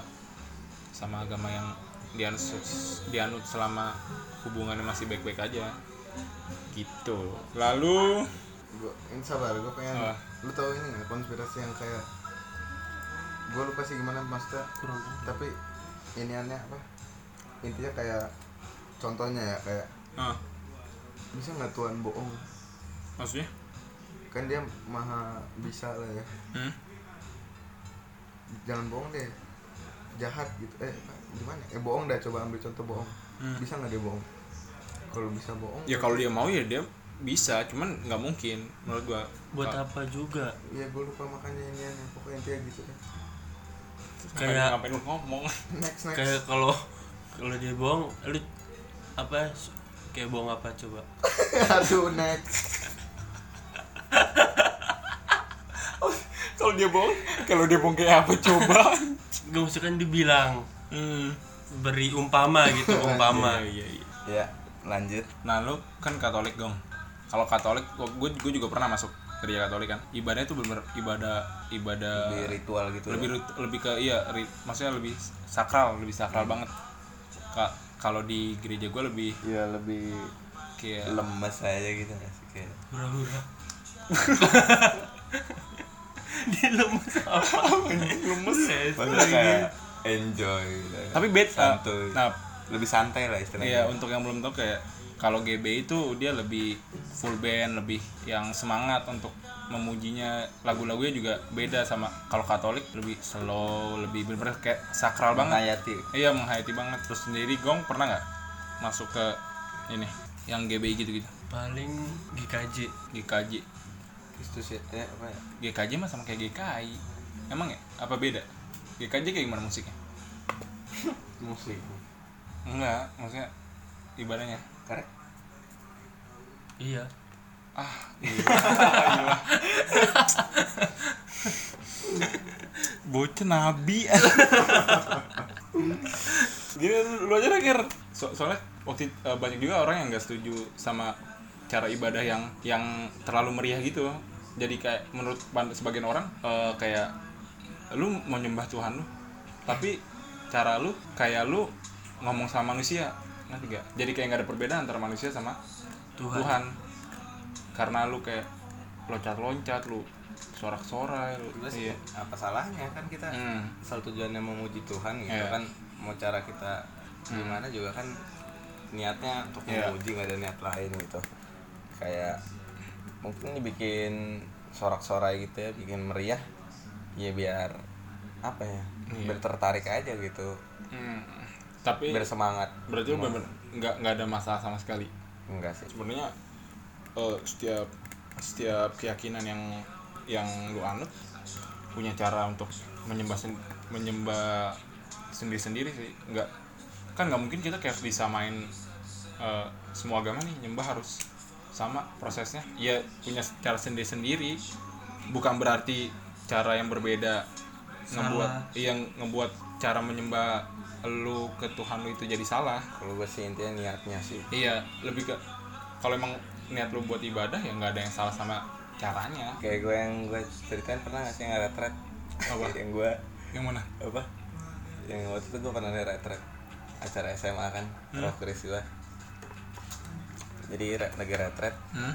sama agama yang dianut dianut selama hubungannya masih baik-baik aja. Gitu. Lalu gua ini sabar gua pengen eh, lu tau ini nggak konspirasi yang kayak gue lupa sih gimana maksudnya kurang tahu. tapi ini aneh apa? Intinya kayak contohnya ya kayak Ah, bisa nggak Tuhan bohong? Maksudnya? Kan dia maha bisa lah ya. Hmm? jangan bohong deh. Jahat gitu. Eh gimana? Eh bohong dah coba ambil contoh bohong. Hmm. bisa nggak dia bohong kalau bisa bohong. Ya kalau dia mau ya dia bisa. Cuman nggak mungkin menurut gua. Buat Ka- apa juga? Iya gue lupa makanya ini aneh pokoknya intinya gitu deh. Kayak ngapain lu ngomong? Next next. Kayak kalau kalau dia bohong lu apa kayak bohong apa coba? Aduh next. Kalau dia bohong kalau dia bohong kayak apa coba? Gak usah kan dibilang hmm. beri umpama gitu umpama. iya iya. Iya. ya lanjut. Nah lu kan katolik dong kalau katolik gue gue juga pernah masuk gereja katolik kan. Ibadahnya itu bener ibadah ibadah lebih ritual gitu lebih ya. lebih ke iya ri- maksudnya lebih sakral lebih sakral banget. Ka- kalau di gereja gue lebih ya lebih kayak lemes aja gitu nggak sih kayak? Hura-hura. Dia lemes apa? Lemes ya kayak enjoy gitu ya. tapi bed santuy. nah lebih santai lah istilahnya. Iya untuk yang belum tahu kayak kalau GB itu dia lebih full band lebih yang semangat untuk memujinya. Lagu-lagunya juga beda sama kalau Katolik lebih slow lebih bener kayak sakral banget. Menghayati. Iya menghayati banget. Terus sendiri Gong pernah nggak masuk ke ini yang GBI gitu-gitu? Paling GKJ GKJ Kristus ya eh, apa ya? GKJ mah sama kayak GKI emang ya? Apa beda? GKJ kayak gimana musiknya? Musik enggak maksudnya ibadahnya karek iya. Ah gila. bocah nabi. Gini lu aja Ger so soalnya waktu eh, banyak juga orang yang nggak setuju sama cara ibadah yang yang terlalu meriah gitu. Jadi kayak menurut sebagian orang eh, kayak lu mau nyembah Tuhan lu tapi cara lu kayak lu ngomong sama manusia ngerti gak? jadi kayak nggak ada perbedaan antara manusia sama Tuhan, Tuhan karena lu kayak loncat-loncat lu sorak-sorai lu Terus iya apa salahnya kan kita Hmm. asal tujuannya memuji Tuhan gitu Iya. kan mau cara kita gimana juga kan niatnya untuk Iya. memuji nggak ada niat lain gitu kayak mungkin dibikin sorak-sorai gitu ya bikin meriah ya biar apa ya Iya. biar tertarik aja gitu Hmm. Tapi biar semangat berarti lu bener nggak nggak ada masalah sama sekali? Enggak sih. Sebenarnya eh, setiap setiap keyakinan yang yang lu anut punya cara untuk menyembah sen- menyembah sendiri sendiri sih. Nggak kan nggak mungkin kita kayak disamain eh, semua agama nih nyembah harus sama prosesnya. Ya punya cara sendiri sendiri bukan berarti cara yang berbeda ngebuat yang ngebuat cara menyembah lu ke Tuhan lu itu jadi salah kalau gue sih intinya niatnya sih Iya, lebih ke kalau emang niat lu buat ibadah ya nggak ada yang salah sama caranya. kayak gue yang gue ceritain pernah nggak sih yang retret Apa? yang gue Yang mana? apa yang waktu itu gue pernah ada retret acara SMA kan Hmm. roh Chris gue jadi re- lagi retret Hmm?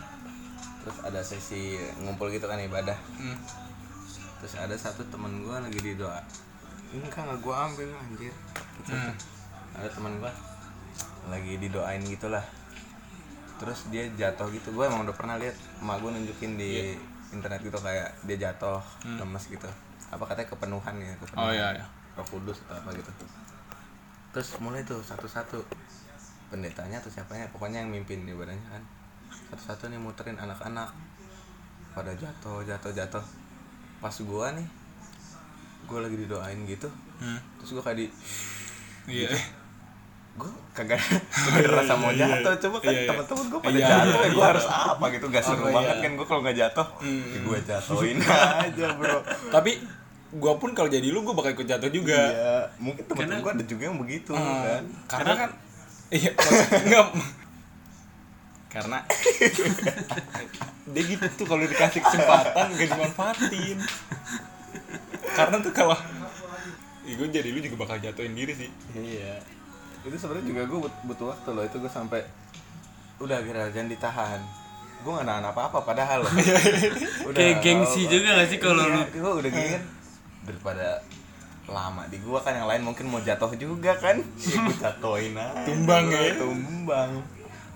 terus ada sesi ngumpul gitu kan ibadah Hmm. terus ada satu temen gue lagi di doa enggak nggak gue ambil anjir. Hmm. ada teman gue lagi didoain gitulah. Terus dia jatuh gitu. Gue emang udah pernah lihat emak gue nunjukin di internet gitu kayak dia jatuh lemes gitu. Apa katanya kepenuhan ya kepenuhan. Oh iya iya. roh kudus atau apa gitu. Terus mulai tuh satu-satu. Pendetanya atau siapanya pokoknya yang mimpin ibadahnya kan. Satu-satu nih muterin anak-anak. Pada jatuh jatuh jatuh. Pas gua nih gua lagi didoain gitu Hmm. terus gua kayak di Iya. gue kagak kagak ngerasa mau jatuh coba kan Iya, iya. teman-teman gue pada Iya, jatuh iya, ya gue iya. harus apa gitu gak seru Oh, banget iya. kan gue kalau nggak jatuh ya gue jatuhin aja bro Tapi gua pun kalau jadi lu gua bakal ikut jatuh juga. iya mungkin teman-teman gue ada juga yang begitu Hmm. kan Karena kan iya enggak karena dia gitu tuh kalau dikasih kesempatan gak dimanfaatin karena tuh kalau Ih, gue jadi lu juga bakal jatuhin diri sih. Iya. Itu sebenarnya juga gue butuh waktu loh. Itu gue sampai udah kira jangan ditahan. Gue gak nahan apa-apa padahal loh. Kayak gengsi juga gak sih kalau lu? gue udah gini kan daripada lama di gua kan yang lain mungkin mau jatuh juga kan. Gue jatuhin aja. Tumbang ya? tumbang.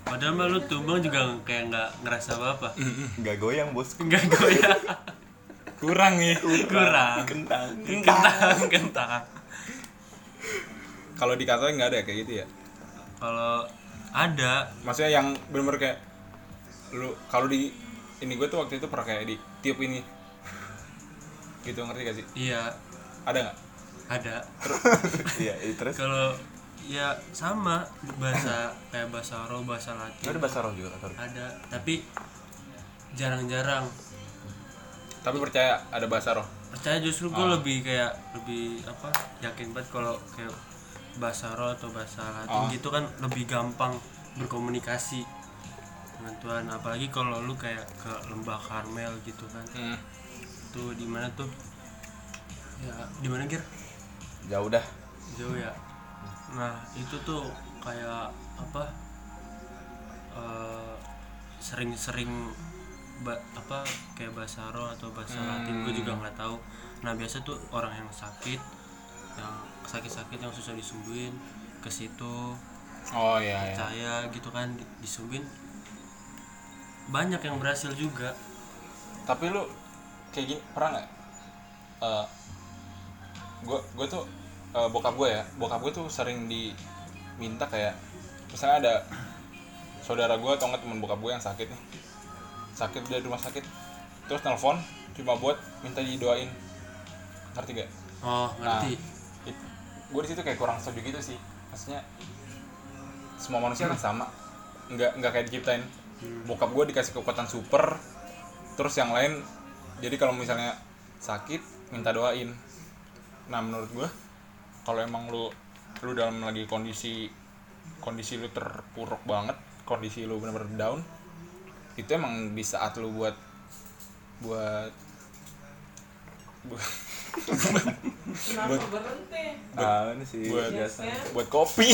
Padahal mah lu tumbang juga kayak nggak ngerasa apa-apa. Nggak goyang bos. Nggak goyah kurang ya. Kurang. Kentang. Kentang, kentang. Kalau di kantor nggak ada kayak gitu ya? Kalau ada. Maksudnya yang bener-bener kayak lu kalau di ini gue tuh waktu itu pernah kayak di tiup ini. Gitu ngerti gak sih? Iya. Ada nggak? Ada. Iya iya, terus? Kalau ya sama bahasa kayak bahasa roh bahasa latin. Ada bahasa roh juga kantor ada tapi jarang-jarang tapi percaya ada bahasa roh. Percaya justru gue lebih kayak lebih apa yakin banget kalau kayak bahasa roh atau bahasa latin Oh. gitu kan lebih gampang berkomunikasi dengan Tuhan. Apalagi kalau lu kayak ke lembah Karmel gitu kan. Hmm. tuh di mana tuh? Ya di mana Gir? Jauh dah. Jauh ya. Nah itu tuh kayak apa eh, sering-sering ba- apa kayak bahasa roh atau bahasa Latin gue juga nggak tahu. Nah biasa tuh orang yang sakit yang sakit-sakit yang susah disembuhin ke situ oh iya iya. percaya gitu kan di- disembuhin banyak yang berhasil juga. Tapi lu kayak gini pernah nggak? Eh gue gue tuh eh, bokap gue ya bokap gue tuh sering diminta kayak misalnya ada saudara gue atau nggak temen bokap gue yang sakit nih sakit dari rumah sakit. Terus nelfon cuma buat minta didoain. Ngerti gak? oh ngerti. Gue di situ kayak kurang setuju gitu sih. Maksudnya semua manusia kan sama. Nggak nggak kayak diciptain. Bokap gue dikasih kekuatan super terus yang lain jadi kalau misalnya sakit minta doain. Nah menurut gue kalau emang lu lu dalam lagi kondisi kondisi lu terpuruk banget kondisi lu bener-bener down itu emang di saat lu buat buat buat, Kenapa berhenti? ah ini sih. buat biasa buat kopi.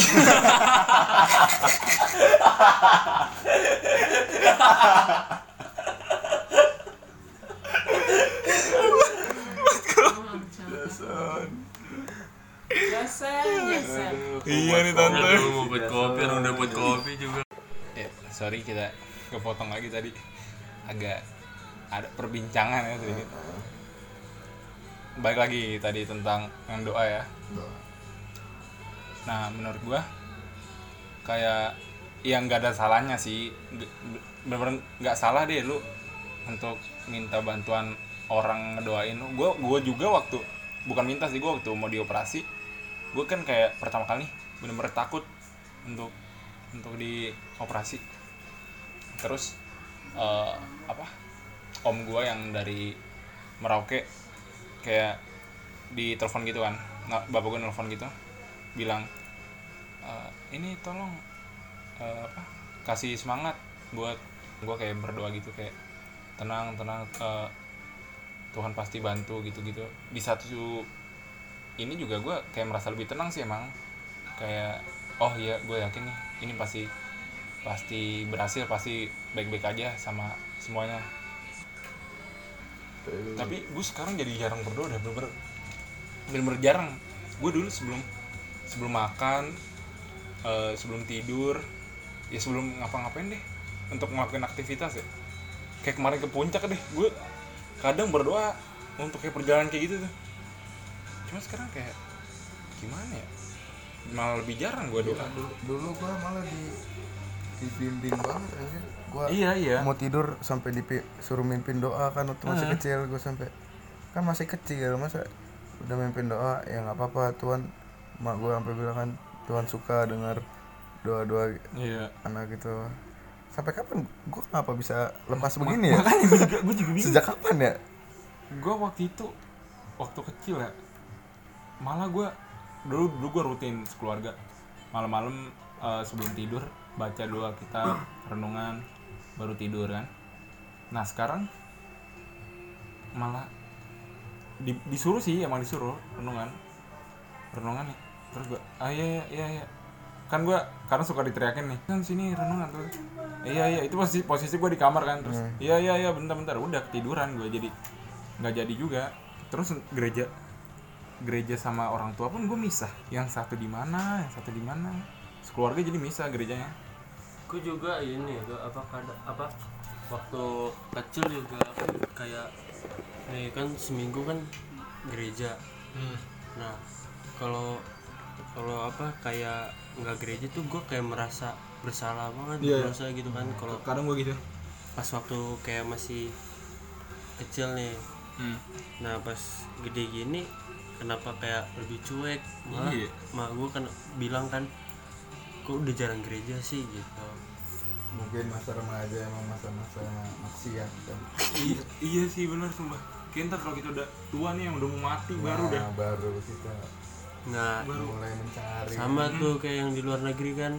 Iya nih tante. Aduh, mau buat kopi orang udah buat kopi juga. Ya sorry kita kepotong lagi tadi. Agak ada perbincangan ya sedikit. Balik lagi tadi tentang yang doa ya. Nah menurut gua kayak yang nggak ada salahnya sih. Bener-bener nggak salah deh lu untuk minta bantuan orang ngedoain. Lu gua gua juga waktu bukan minta sih gua waktu mau dioperasi gue kan kayak pertama kali bener-bener takut untuk untuk dioperasi terus eh, apa om gue yang dari Merauke kayak di telepon gitu kan bapak gue nelfon gitu bilang "Eh, ini tolong eh, apa kasih semangat buat gue kayak berdoa gitu kayak tenang tenang eh, Tuhan pasti bantu gitu gitu di satu ini juga gue kayak merasa lebih tenang sih emang. Kayak oh iya gue yakin nih ini pasti pasti berhasil pasti baik-baik aja sama semuanya. Tapi gue sekarang jadi jarang berdoa deh bener-bener. Bener-bener jarang. Gue dulu sebelum sebelum makan eh, sebelum tidur ya sebelum ngapa-ngapain deh untuk ngelakuin aktivitas ya. Kayak kemarin ke puncak deh gue kadang berdoa untuk kayak perjalanan kayak gitu tuh. Cuma sekarang kayak gimana ya? Malah lebih jarang gue doa. Dulu, dulu gua malah di dibimbing banget anjir. Gua iya iya. mau tidur sampai disuruh mimpin doa kan waktu masih Hmm. kecil gua sampai kan masih kecil masa udah mimpin doa ya nggak apa-apa Tuhan mak gua sampai bilang kan Tuhan suka dengar doa-doa iya. anak gitu. Sampai kapan gua kenapa bisa lepas begini ya? gue juga sejak kapan ya? Gue waktu itu waktu kecil ya malah gue dulu dulu gue rutin sekeluarga. Malam-malam eh, sebelum tidur baca doa kita renungan baru tidur kan? Nah sekarang malah di- disuruh sih emang disuruh renungan. Renungan nih terus gue ah iya iya iya, iya. kan gue karena suka diteriakin nih. Kan sini renungan tuh. Iya iya. Itu posisi posisi gue di kamar kan? Terus iya iya iya bentar bentar. Udah ketiduran gue jadi nggak jadi juga. Terus gereja gereja sama orang tua pun gue misah. Yang satu di mana yang satu di mana. Sekeluarga jadi misah gerejanya aku juga ini gua apa kada apa waktu kecil juga aku kayak nih kan seminggu kan gereja nah kalau kalau apa kayak nggak gereja tuh gue kayak merasa bersalah banget Iya, iya. merasa gitu kan kalau kadang gue gitu pas waktu kayak masih kecil nih hmm. nah pas gede gini kenapa kayak lebih cuek malah Iya. mak gue kan bilang kan kok udah jarang gereja sih gitu. Mungkin masa remaja emang masa-masa maksiat kan iya, iya sih benar sumpah. Kayak ntar kalau kita udah tua nih yang udah mau mati baru Nah, dah baru kita nah mulai mencari. sama tuh kayak yang di luar negeri kan.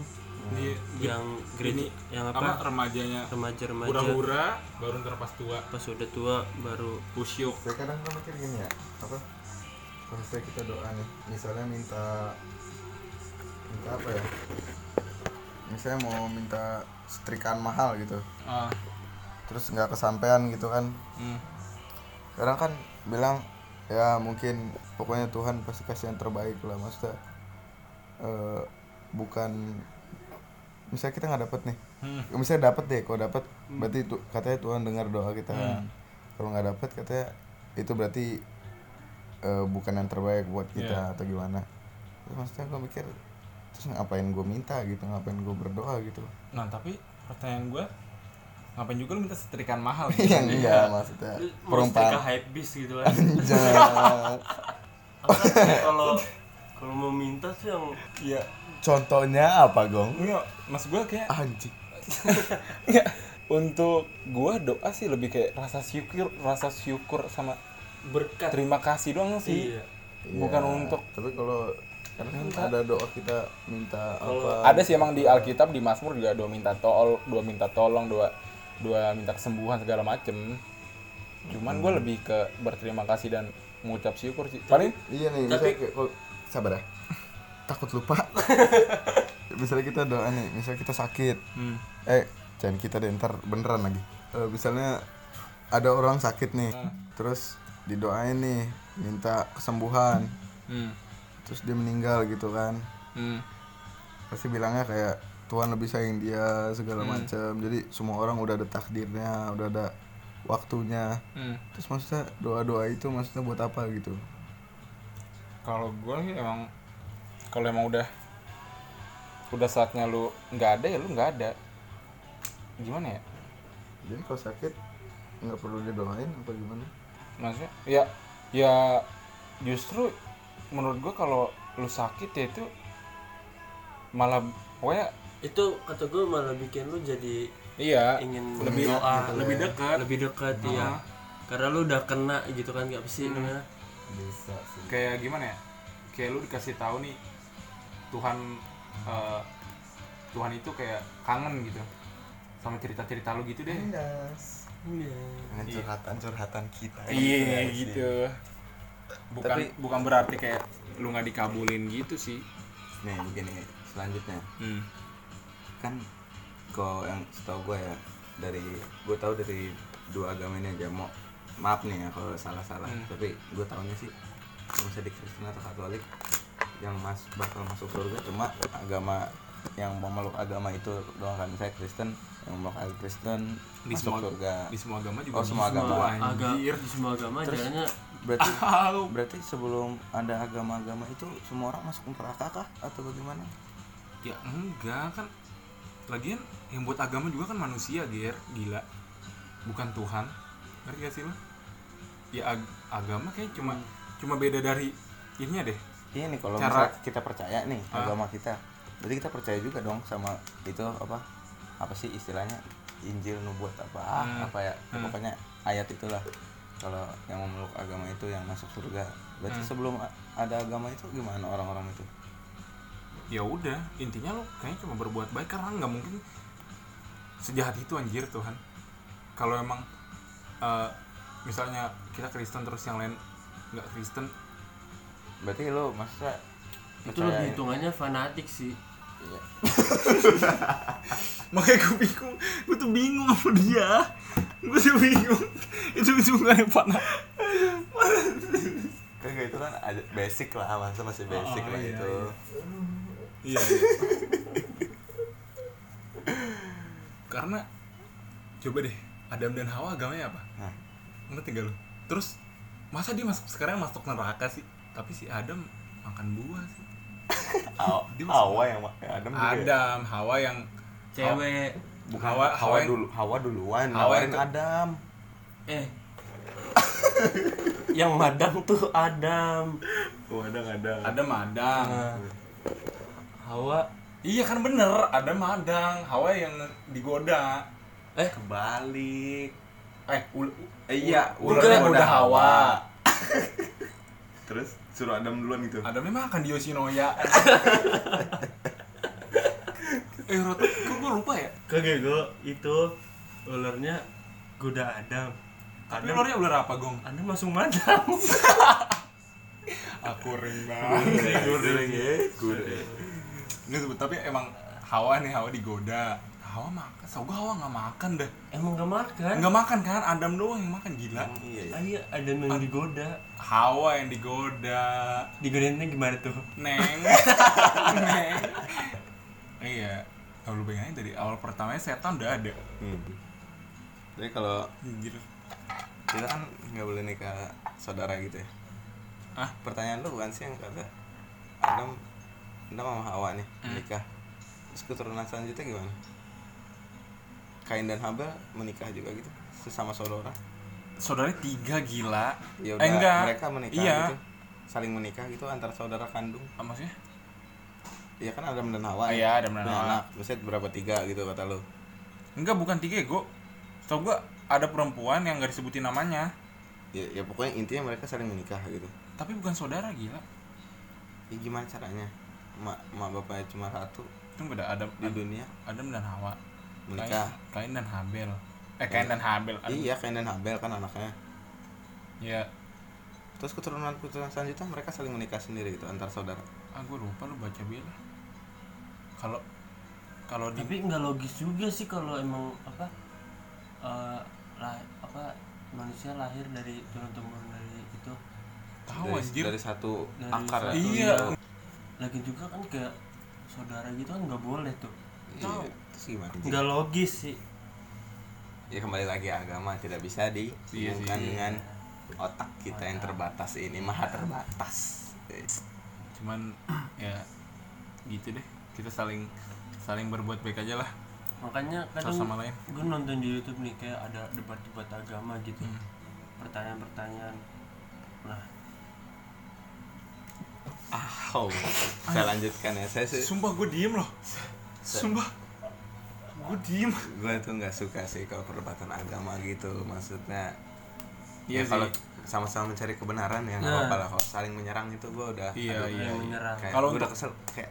Iya, yang gereja ini yang apa apa? remajanya? Remaja-remaja. Hura-hura baru ntar pas tua. Pas udah tua baru kusyuk saya kadang kan mikir gini ya apa? Kalau misalnya kita doa nih misalnya minta minta apa ya misalnya mau minta setrikaan mahal gitu ah terus nggak kesampaian gitu kan hmm. sekarang kan bilang ya mungkin pokoknya Tuhan pasti kasih yang terbaik lah maksudnya eh, bukan misalnya kita nggak dapet nih Hmm. misalnya dapet deh kalau dapet berarti tu, katanya Tuhan dengar doa kita Hmm. kalau nggak dapet katanya itu berarti eh, bukan yang terbaik buat kita Iya. atau gimana terus maksudnya gue mikir terus ngapain gue minta gitu ngapain gue berdoa gitu. Nah tapi pertanyaan gue ngapain juga lu minta setrikaan mahal gitu? yang enggak maksudnya Lu mau setrika perumpamaan hype beast gitu kan kalau kalau mau minta tuh yang ya contohnya apa gong? Enggak, mas gue kayak anjing. Enggak. Untuk gua doa sih lebih kayak rasa syukur, rasa syukur sama berkat. terima kasih doang sih. iya. Bukan Ya, untuk tapi kalau karena kan ada doa kita minta apa ada sih emang di Alkitab di Mazmur juga doa minta tol, doa minta tolong, doa doa minta kesembuhan segala macem. Cuman gua lebih ke berterima kasih dan mengucap syukur sih. Paling iya nih Tapi- misalnya kayak kalau sabar ya takut lupa misalnya kita doa nih misalnya kita sakit hmm. eh jangan kita deh ntar beneran lagi Eh, misalnya ada orang sakit nih Hmm. terus didoain nih minta kesembuhan Hmm. Terus dia meninggal gitu kan Hmm. pasti bilangnya kayak Tuhan lebih sayang dia segala Hmm. macam jadi semua orang udah ada takdirnya udah ada waktunya Hmm. terus maksudnya doa doa itu maksudnya buat apa gitu Kalau gua sih emang kalau emang udah udah saatnya lu nggak ada ya lu nggak ada. Gimana ya? jadi kalau sakit nggak perlu didoain apa gimana maksudnya ya ya justru menurut gua kalau lu sakit ya itu malah pokoknya itu kata gue malah bikin lu jadi iya ingin lebih berdoa lebih dekat. Lebih dekat ya Ah. karena lu udah kena gitu kan nggak sih Hmm. namanya bisa sih. Kayak gimana ya? Kayak lu dikasih tahu nih Tuhan eh, Tuhan itu kayak kangen gitu sama cerita-cerita lu gitu deh. Iya. Dengan curhatan curhatan kita iya sih. gitu bukan Tapi- bukan berarti kayak lu nggak dikabulin gitu sih nih begini selanjutnya hmm. kan kok yang setahu gue ya dari gue tahu dari dua agama ini aja mau maaf nih ya kalau salah salah Hmm. tapi gue tahunya sih kalau misalnya di Kristen atau Katolik yang mas bakal masuk surga cuma agama yang memeluk agama itu doang kan saya Kristen yang memeluk agama Kristen di masuk semua surga di semua agama juga Oh, semua agama. anjir di semua agama Terus- jalannya berarti Tahu. berarti sebelum ada agama-agama itu semua orang masuk neraka kah? Atau bagaimana? Ya enggak kan. Lagian yang buat agama juga kan manusia ger. Gila. Bukan Tuhan. Ngerti gak sih lo ya ag- agama kayak cuma cuma beda dari ininya deh. Iya nih kalau Cara- kita percaya nih Ah. agama kita, berarti kita percaya juga dong sama itu apa apa sih istilahnya? Injil nubuat apa ah, Hmm. apa ya Hmm. pokoknya ayat itulah kalau yang memeluk agama itu yang masuk surga. Berarti Hmm. sebelum ada agama itu gimana orang-orang itu? ya udah intinya lo kayaknya cuma berbuat baik karena nggak mungkin sejahat itu anjir Tuhan kalau emang eh, misalnya kita Kristen terus yang lain nggak Kristen Berarti lo maksudnya itu lebih hitungannya fanatik sih makanya gue bingung gue tuh bingung sama dia gue tuh bingung. Itu itu bukan yang panah Kagak itu kan ada basic lah, masa masih basic Oh, lah iya, itu. iya. Karena coba deh Adam dan Hawa agamanya apa? Nah, ngerti gak lu? Terus masa dia masuk sekarang masuk neraka sih? Tapi si Adam makan buah sih. Dia Hawa yang Adam juga ya? Adam Hawa yang cewek Bukan Hawa Hawa, Hawa yang- dulu. Hawa duluan Hawa nawarin yang- Adam. eh. Yang madang tuh Adam. Oh, Adam Adam. Adam Madang Nah, Hawa. Iya kan bener. Adam Madang Hawa yang digoda. Eh Kebalik. eh ul Eh, iya, ularnya ularnya udah Hawa. Terus suruh Adam duluan gitu. Adamnya makan di Yoshinoya eh kok gue lupa ya? Kagak gue itu ularnya goda Adam. Tapi Adam ularnya ular apa gong? Adam langsung madang aku ring banget. Goreng ya. Goreng. Nggak, sebut- tapi emang Hawa nih Hawa digoda Hawa makan, so gue Hawa nggak makan dah. Emang gak makan? Nggak makan kan? Adam doang yang makan gila. Iya, iya. ah, iya Adam yang digoda Hawa yang digoda digodainnya gimana tuh? Neng. Neng. Iya kalau lu bayangin dari awal pertamanya setan udah ada Hmm. Jadi kalau anjir kita kan nggak boleh nikah saudara gitu ya. ah Pertanyaan lu bukan sih yang kata Adam Adam sama Hawa nih Hmm. nikah. Terus keturunan selanjutnya gimana? Kain dan Habel menikah juga gitu sesama saudara. saudaranya tiga gila Ya eh enggak mereka menikah iya gitu. Saling menikah gitu antar saudara kandung. Ah, maksudnya Iya kan Adam dan Hawa. Ya? iya, Adam dan Hawa. anak. Maksudnya berapa tiga gitu kata lu. enggak bukan tiga gue tau gue ada perempuan yang gak disebutin namanya Ya, ya pokoknya intinya mereka saling menikah gitu. tapi bukan saudara gila Ya gimana caranya? Mak, mak bapaknya cuma satu itu beda Adam di dunia Adam dan Hawa menikah. Kain, Kain dan Habel eh Kain dan Habel Adam. Iya, Kain dan Habel kan anaknya. ya Terus keturunan keturunan selanjutnya mereka saling menikah sendiri gitu antar saudara. ah gue lupa lu baca bila kalau kalau di tapi nggak logis juga sih kalau emang apa eh, lah apa manusia lahir dari turun temurun dari itu tahu dari, anjir dari satu dari akar ya. satu- Iya. lagi juga kan kayak saudara gitu kan nggak boleh tuh Iya, Terus gimana? nggak logis sih Ya kembali lagi agama tidak bisa dihubungkan sih. dengan otak kita yang terbatas ini maha terbatas. cuman ya gitu deh kita saling saling berbuat baik aja lah makanya kadang sama lain gue nonton di YouTube nih kayak ada debat-debat agama gitu Hmm. pertanyaan-pertanyaan nah Ah, oh. saya lanjutkan ya. Saya sih sumpah gue diem loh sumpah gue diem gue tuh nggak suka sih kalau perdebatan agama gitu. Maksudnya Iya ya kalau sama-sama mencari kebenaran ya nggak Nah. apa-apa lah. Kalau saling menyerang itu gue udah Iya, aduh, iya, iya. menyerang Kalau gue udah kesel kayak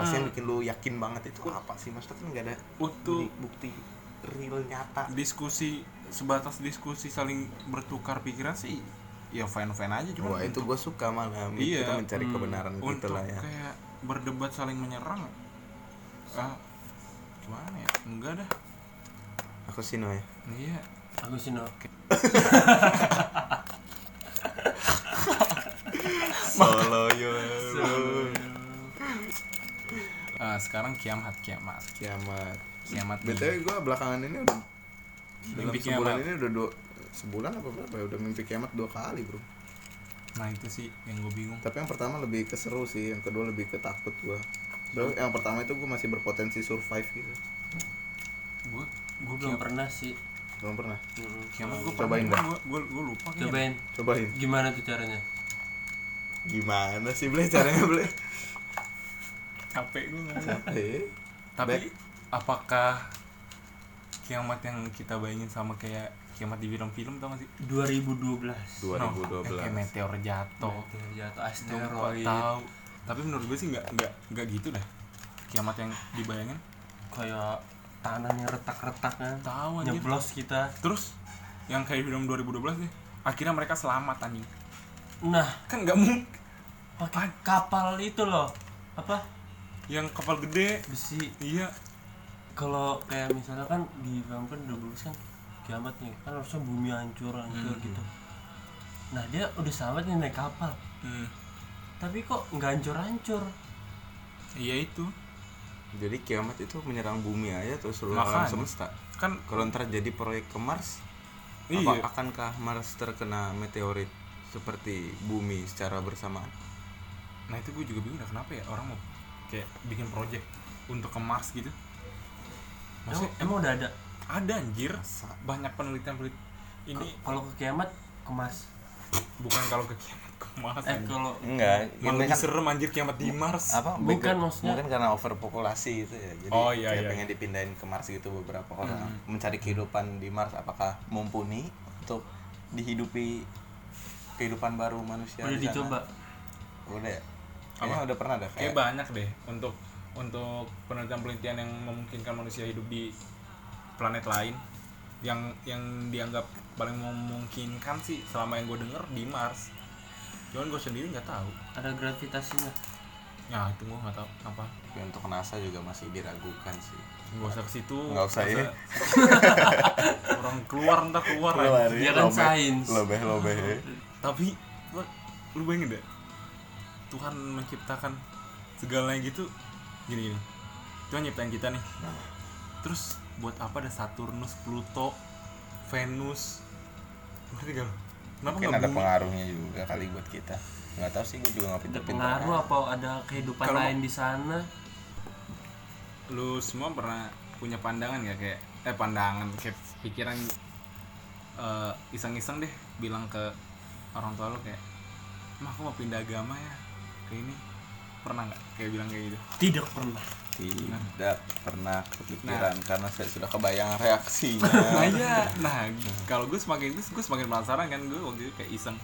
apa sih yang bikin lu yakin banget itu apa sih? Maksudnya kan nggak ada Untuk- bukti, bukti real nyata. diskusi sebatas diskusi saling bertukar pikiran sih ya fine fine aja cuma Wah itu gue suka malah Iya. kita mencari kebenaran gitu untuk lah ya. kayak berdebat saling menyerang. Ah gimana ya enggak dah. Aku sih no ya iya. Aku sih no solo yo Sekarang kiamat kiamat. Kiamat. Kiamat btw gue belakangan ini udah dalam Mimpi sebulan kiamat. ini udah dua sebulan apa berapa ya? Udah mimpi kiamat dua kali bro. Nah itu sih yang gue bingung. Tapi yang pertama lebih keseru sih yang kedua lebih ketakut gue Bro, yang pertama itu gue masih berpotensi survive gitu. Gue gue belum pernah sih. Belum pernah? Mm-mm. kiamat gue Cobain dah. gue gue lupa kayaknya. cobain. Cobain. Gimana tuh caranya? Gimana sih boleh caranya boleh capek gue ngomong. Eh tapi Baik. apakah kiamat yang kita bayangin sama kayak kiamat di film-film tau gak sih? 2012 No, eh, kayak meteor jatuh. Jatuh Gua asteroid. tahu. Tapi menurut gue sih nggak nggak nggak gitu dah kiamat yang dibayangin. Kayak tanahnya retak-retak kan. Tahu nyeblos kita. Terus yang kayak film 2012 deh akhirnya mereka selamat anjing. Nah. Kan nggak mungkin. Pakai kapal itu loh. Apa yang kapal gede. Besi. Iya. Kalau kayak misalnya kan di film kan udah bagus kan kiamat nih. Kan harusnya bumi hancur hancur gitu. Nah dia udah selamat nih naik kapal. Hmm. tapi kok nggak hancur hancur iya itu. Jadi kiamat itu menyerang bumi aja atau seluruh alam semesta? Kan kalau ntar jadi proyek ke Mars Iya. apa akankah Mars terkena meteorit seperti bumi secara bersamaan? Nah itu gue juga bingung kenapa ya? Orang mau kayak bikin project untuk ke Mars gitu. Emang, maksudnya emang udah ada? Ada anjir. Banyak penelitian penelitian ini kalau ke kiamat ke Mars. Bukan kalau ke kiamat ke Mars eh kalau enggak malah lebih serem anjir kiamat di Mars. apa Bukan, maksudnya- mungkin karena overpopulasi gitu ya. Jadi Oh, iya, kayak iya. pengen dipindahin ke Mars gitu beberapa orang. Hmm. mencari kehidupan di Mars apakah mumpuni untuk dihidupi kehidupan baru manusia udah di sana? dicoba. Udah ya kayaknya udah pernah dah kayak kayak banyak deh untuk untuk penelitian-penelitian yang memungkinkan manusia hidup di planet lain. Yang yang dianggap paling memungkinkan sih selama yang gue denger di Mars. Cuman gue sendiri nggak tahu. Ada gravitasinya. Ya itu gue nggak tahu. Apa? Tapi untuk NASA juga masih diragukan sih. Nggak usah ke situ. Nggak usah ya. orang keluar entah keluar, aja. Dia kan sains. lobeh lobeh. Tapi lu, lu bayangin deh Tuhan menciptakan segalanya gitu gini gini. Tuhan nyiptain kita nih. Terus buat apa ada Saturnus Pluto Venus? Ngerti gak kenapa mungkin ada bumi? pengaruhnya juga kali buat kita. Nggak tahu sih gue juga nggak ada pinter pengaruh apa? Ada kehidupan Kalau- lain di sana? Lu semua pernah punya pandangan gak kayak eh pandangan kayak pikiran eh, iseng-iseng deh bilang ke orang tua lu kayak mah aku mau pindah agama ya ini pernah nggak kayak bilang kayak gitu? Tidak pernah. Tidak pernah Nah. kepikiran karena saya sudah kebayang reaksinya. Nah iya. Nah kalau gue semakin itu gue semakin penasaran kan gue waktu itu kayak iseng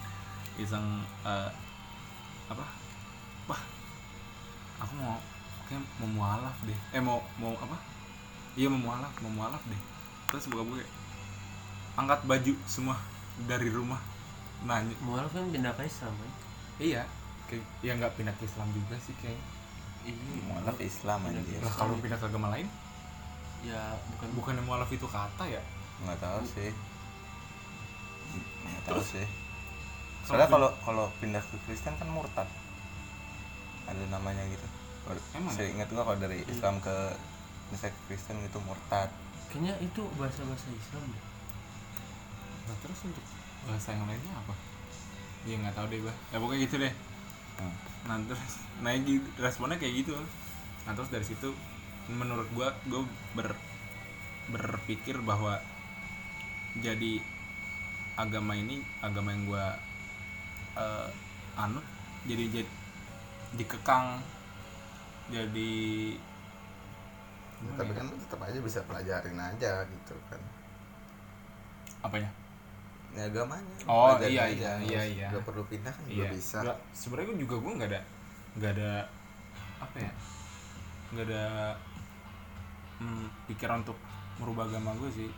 iseng eh, apa? Wah aku mau kayak mau mualaf deh. Eh mau mau apa? Iya mau mualaf mau mualaf deh. Terus buka gue angkat baju semua dari rumah. Nanya mualaf kan pindah ke Islam kan? Iya kayak ya nggak pindah ke Islam juga sih kayak. Mualaf Islam anjir. lah kalau pindah ke agama lain? Ya bukan. Bukan mualaf itu kata ya? Nggak tahu sih. Nggak tahu sih. Soalnya kalau kalau pindah ke Kristen kan murtad. Ada namanya gitu. Kalau- Emang saya ingat gua kalau dari Islam ke misalnya ke Kristen itu murtad? Kayaknya itu bahasa bahasa Islam deh. Nah terus untuk bahasa yang lainnya apa? Ya nggak tahu deh gua. Ya pokoknya gitu deh. Hmm. Nah terus, nah gitu, responnya kayak gitu. Nah terus dari situ, menurut gua, gua ber berpikir bahwa jadi agama ini agama yang gua eh, anut jadi jadi dikekang jadi Ya, tapi kan tetap aja bisa pelajarin aja gitu kan apanya? Ya agamanya. Oh, iya, iya, iya, iya. nggak perlu pindah kan Iya. bisa. Nggak, sebenarnya gue juga gue nggak ada nggak ada apa ya nggak ada hmm, pikiran untuk merubah agama gue sih.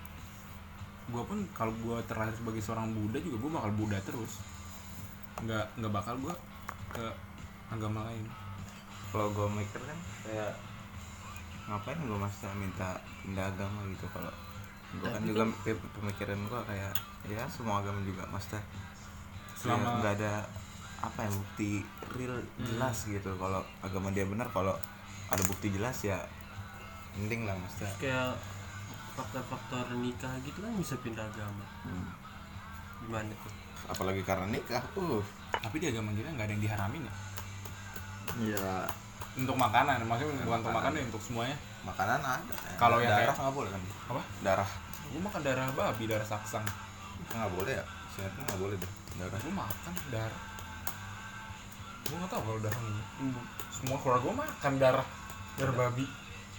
Gue pun kalau gue terlahir sebagai seorang Buddha juga gue bakal Buddha terus. Nggak nggak bakal gue ke agama lain. Kalau gue mikir kan kayak ngapain gue maksudnya minta pindah agama gitu kalau gue kan juga pe- pemikiran gue kayak ya semua agama juga maksudnya Selama- selama nggak ada apa ya bukti real jelas gitu. Kalau agama dia benar kalau ada bukti jelas ya penting lah maksudnya. Kayak faktor-faktor nikah gitu kan bisa pindah agama. Hmm. gimana tuh? Apalagi karena nikah uh. Tapi di agama kita nggak ada yang diharamin ya? Iya. Untuk makanan maksudnya bukan untuk makanan ya, untuk semuanya makanan ada. Kalau yang darah nggak boleh kan? Apa? Darah. Gue makan darah babi darah saksang. Nggak boleh ya? Seingatnya nggak boleh deh darah. Gue makan darah. Gue nggak tahu kalau darah enggak. semua keluarga gue makan darah. Darah babi.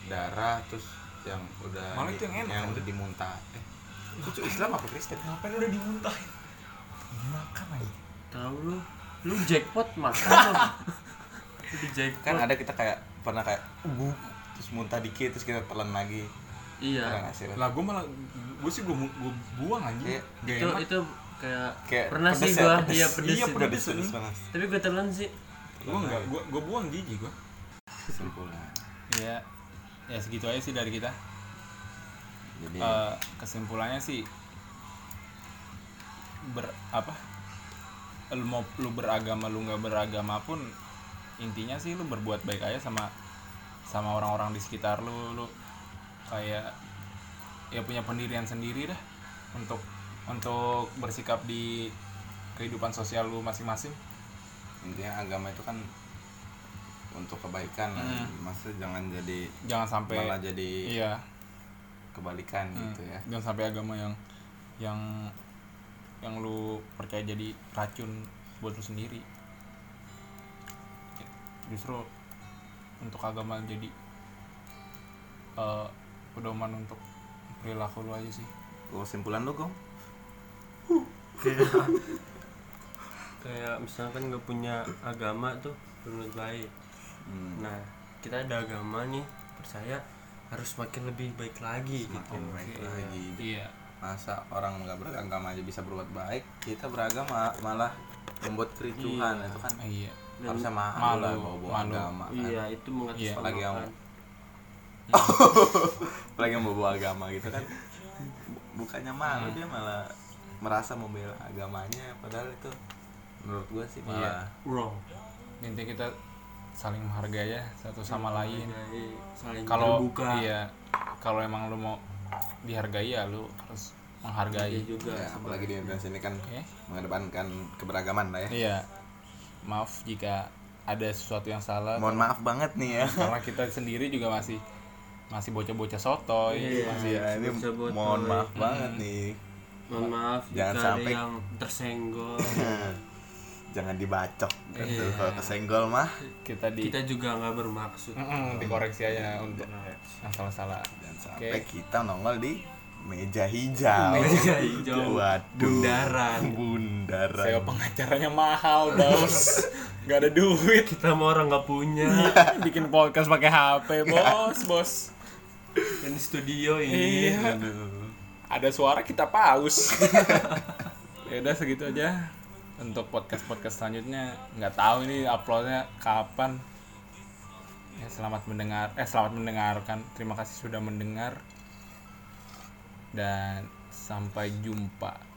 Darah terus yang udah Malah itu yang enak, yang udah dimuntah eh, itu Islam apa Kristen? Ngapain udah dimuntahin? Dimakan aja. Tahu lu. Lu jackpot makan lu di jackpot. Kan ada kita kayak pernah kayak uh, terus muntah dikit terus kita telan lagi. Iya. Pernah sih lah gue malah gue sih gue gue buang aja Iya. gak itu enak. itu kayak, kayak pernah sih pedes ya, iya pedes Iya, itu. pedes. pedes pedes. panas tapi gue telan sih. Gue nggak gue gue buang gigi gue kesimpulan. Ya ya segitu aja sih dari kita. Jadi Eh, kesimpulannya sih ber apa? Lu mau lu beragama lu nggak beragama pun intinya sih lu berbuat baik aja sama sama orang-orang di sekitar lu lu kayak ya punya pendirian sendiri dah untuk untuk bersikap di kehidupan sosial lu masing-masing. Intinya agama itu kan untuk kebaikan Hmm. maksudnya jangan jadi jangan sampai malah jadi iya. kebalikan Hmm, gitu ya. Jangan sampai agama yang yang yang lu percaya jadi racun buat lu sendiri. Justru untuk agama jadi eh, pedoman untuk perilaku lu aja sih. Kesimpulan lu gong? Kayak kayak misalkan nggak punya agama tuh berbuat baik. Hmm. nah kita ada agama nih percaya harus makin lebih baik lagi makin gitu baik Iya. lagi. Iya. Masa orang nggak beragama aja bisa berbuat baik kita beragama malah membuat kericuhan Iya. itu kan iya harusnya malu, malu, lah bawa bawa malu. agama kan. Iya itu Iya. Apalagi yang- mengatasnamakan apalagi yang bawa bawa agama gitu kan. Bu- bukannya malu dia malah merasa membela agamanya padahal itu menurut gua sih malah wrong. Intinya kita saling menghargai ya satu sama lain. saling kalau terbuka. iya kalau emang lu mau dihargai ya lu harus menghargai. Iya juga ya, apalagi di Indonesia ini kan Oke. mengedepankan keberagaman lah ya. Iya maaf jika ada sesuatu yang salah mohon maaf banget nih ya karena kita sendiri juga masih masih bocah-bocah sotoy Iya. masih ya ini Bocah-bocah. mohon maaf banget nih mohon maaf Jangan jika sampai- ada yang tersenggol jangan dibacok kan Iya. kalau kesenggol mah kita di kita juga nggak bermaksud Mm-mm, dikoreksi aja untuk yang salah-salah dan sampai Oke. kita nongol di meja hijau. Meja hijau. Waduh bundaran. bundaran. Saya pengacaranya mahal bos nggak ada duit. Kita mau orang nggak punya. Bikin podcast pakai HP bos bos. Ini studio ini. Iya. Aduh. ada suara kita paus. Ya udah segitu aja. Untuk podcast podcast selanjutnya nggak tahu ini uploadnya kapan. Ya selamat mendengar eh selamat mendengarkan. Terima kasih sudah mendengar dan sampai jumpa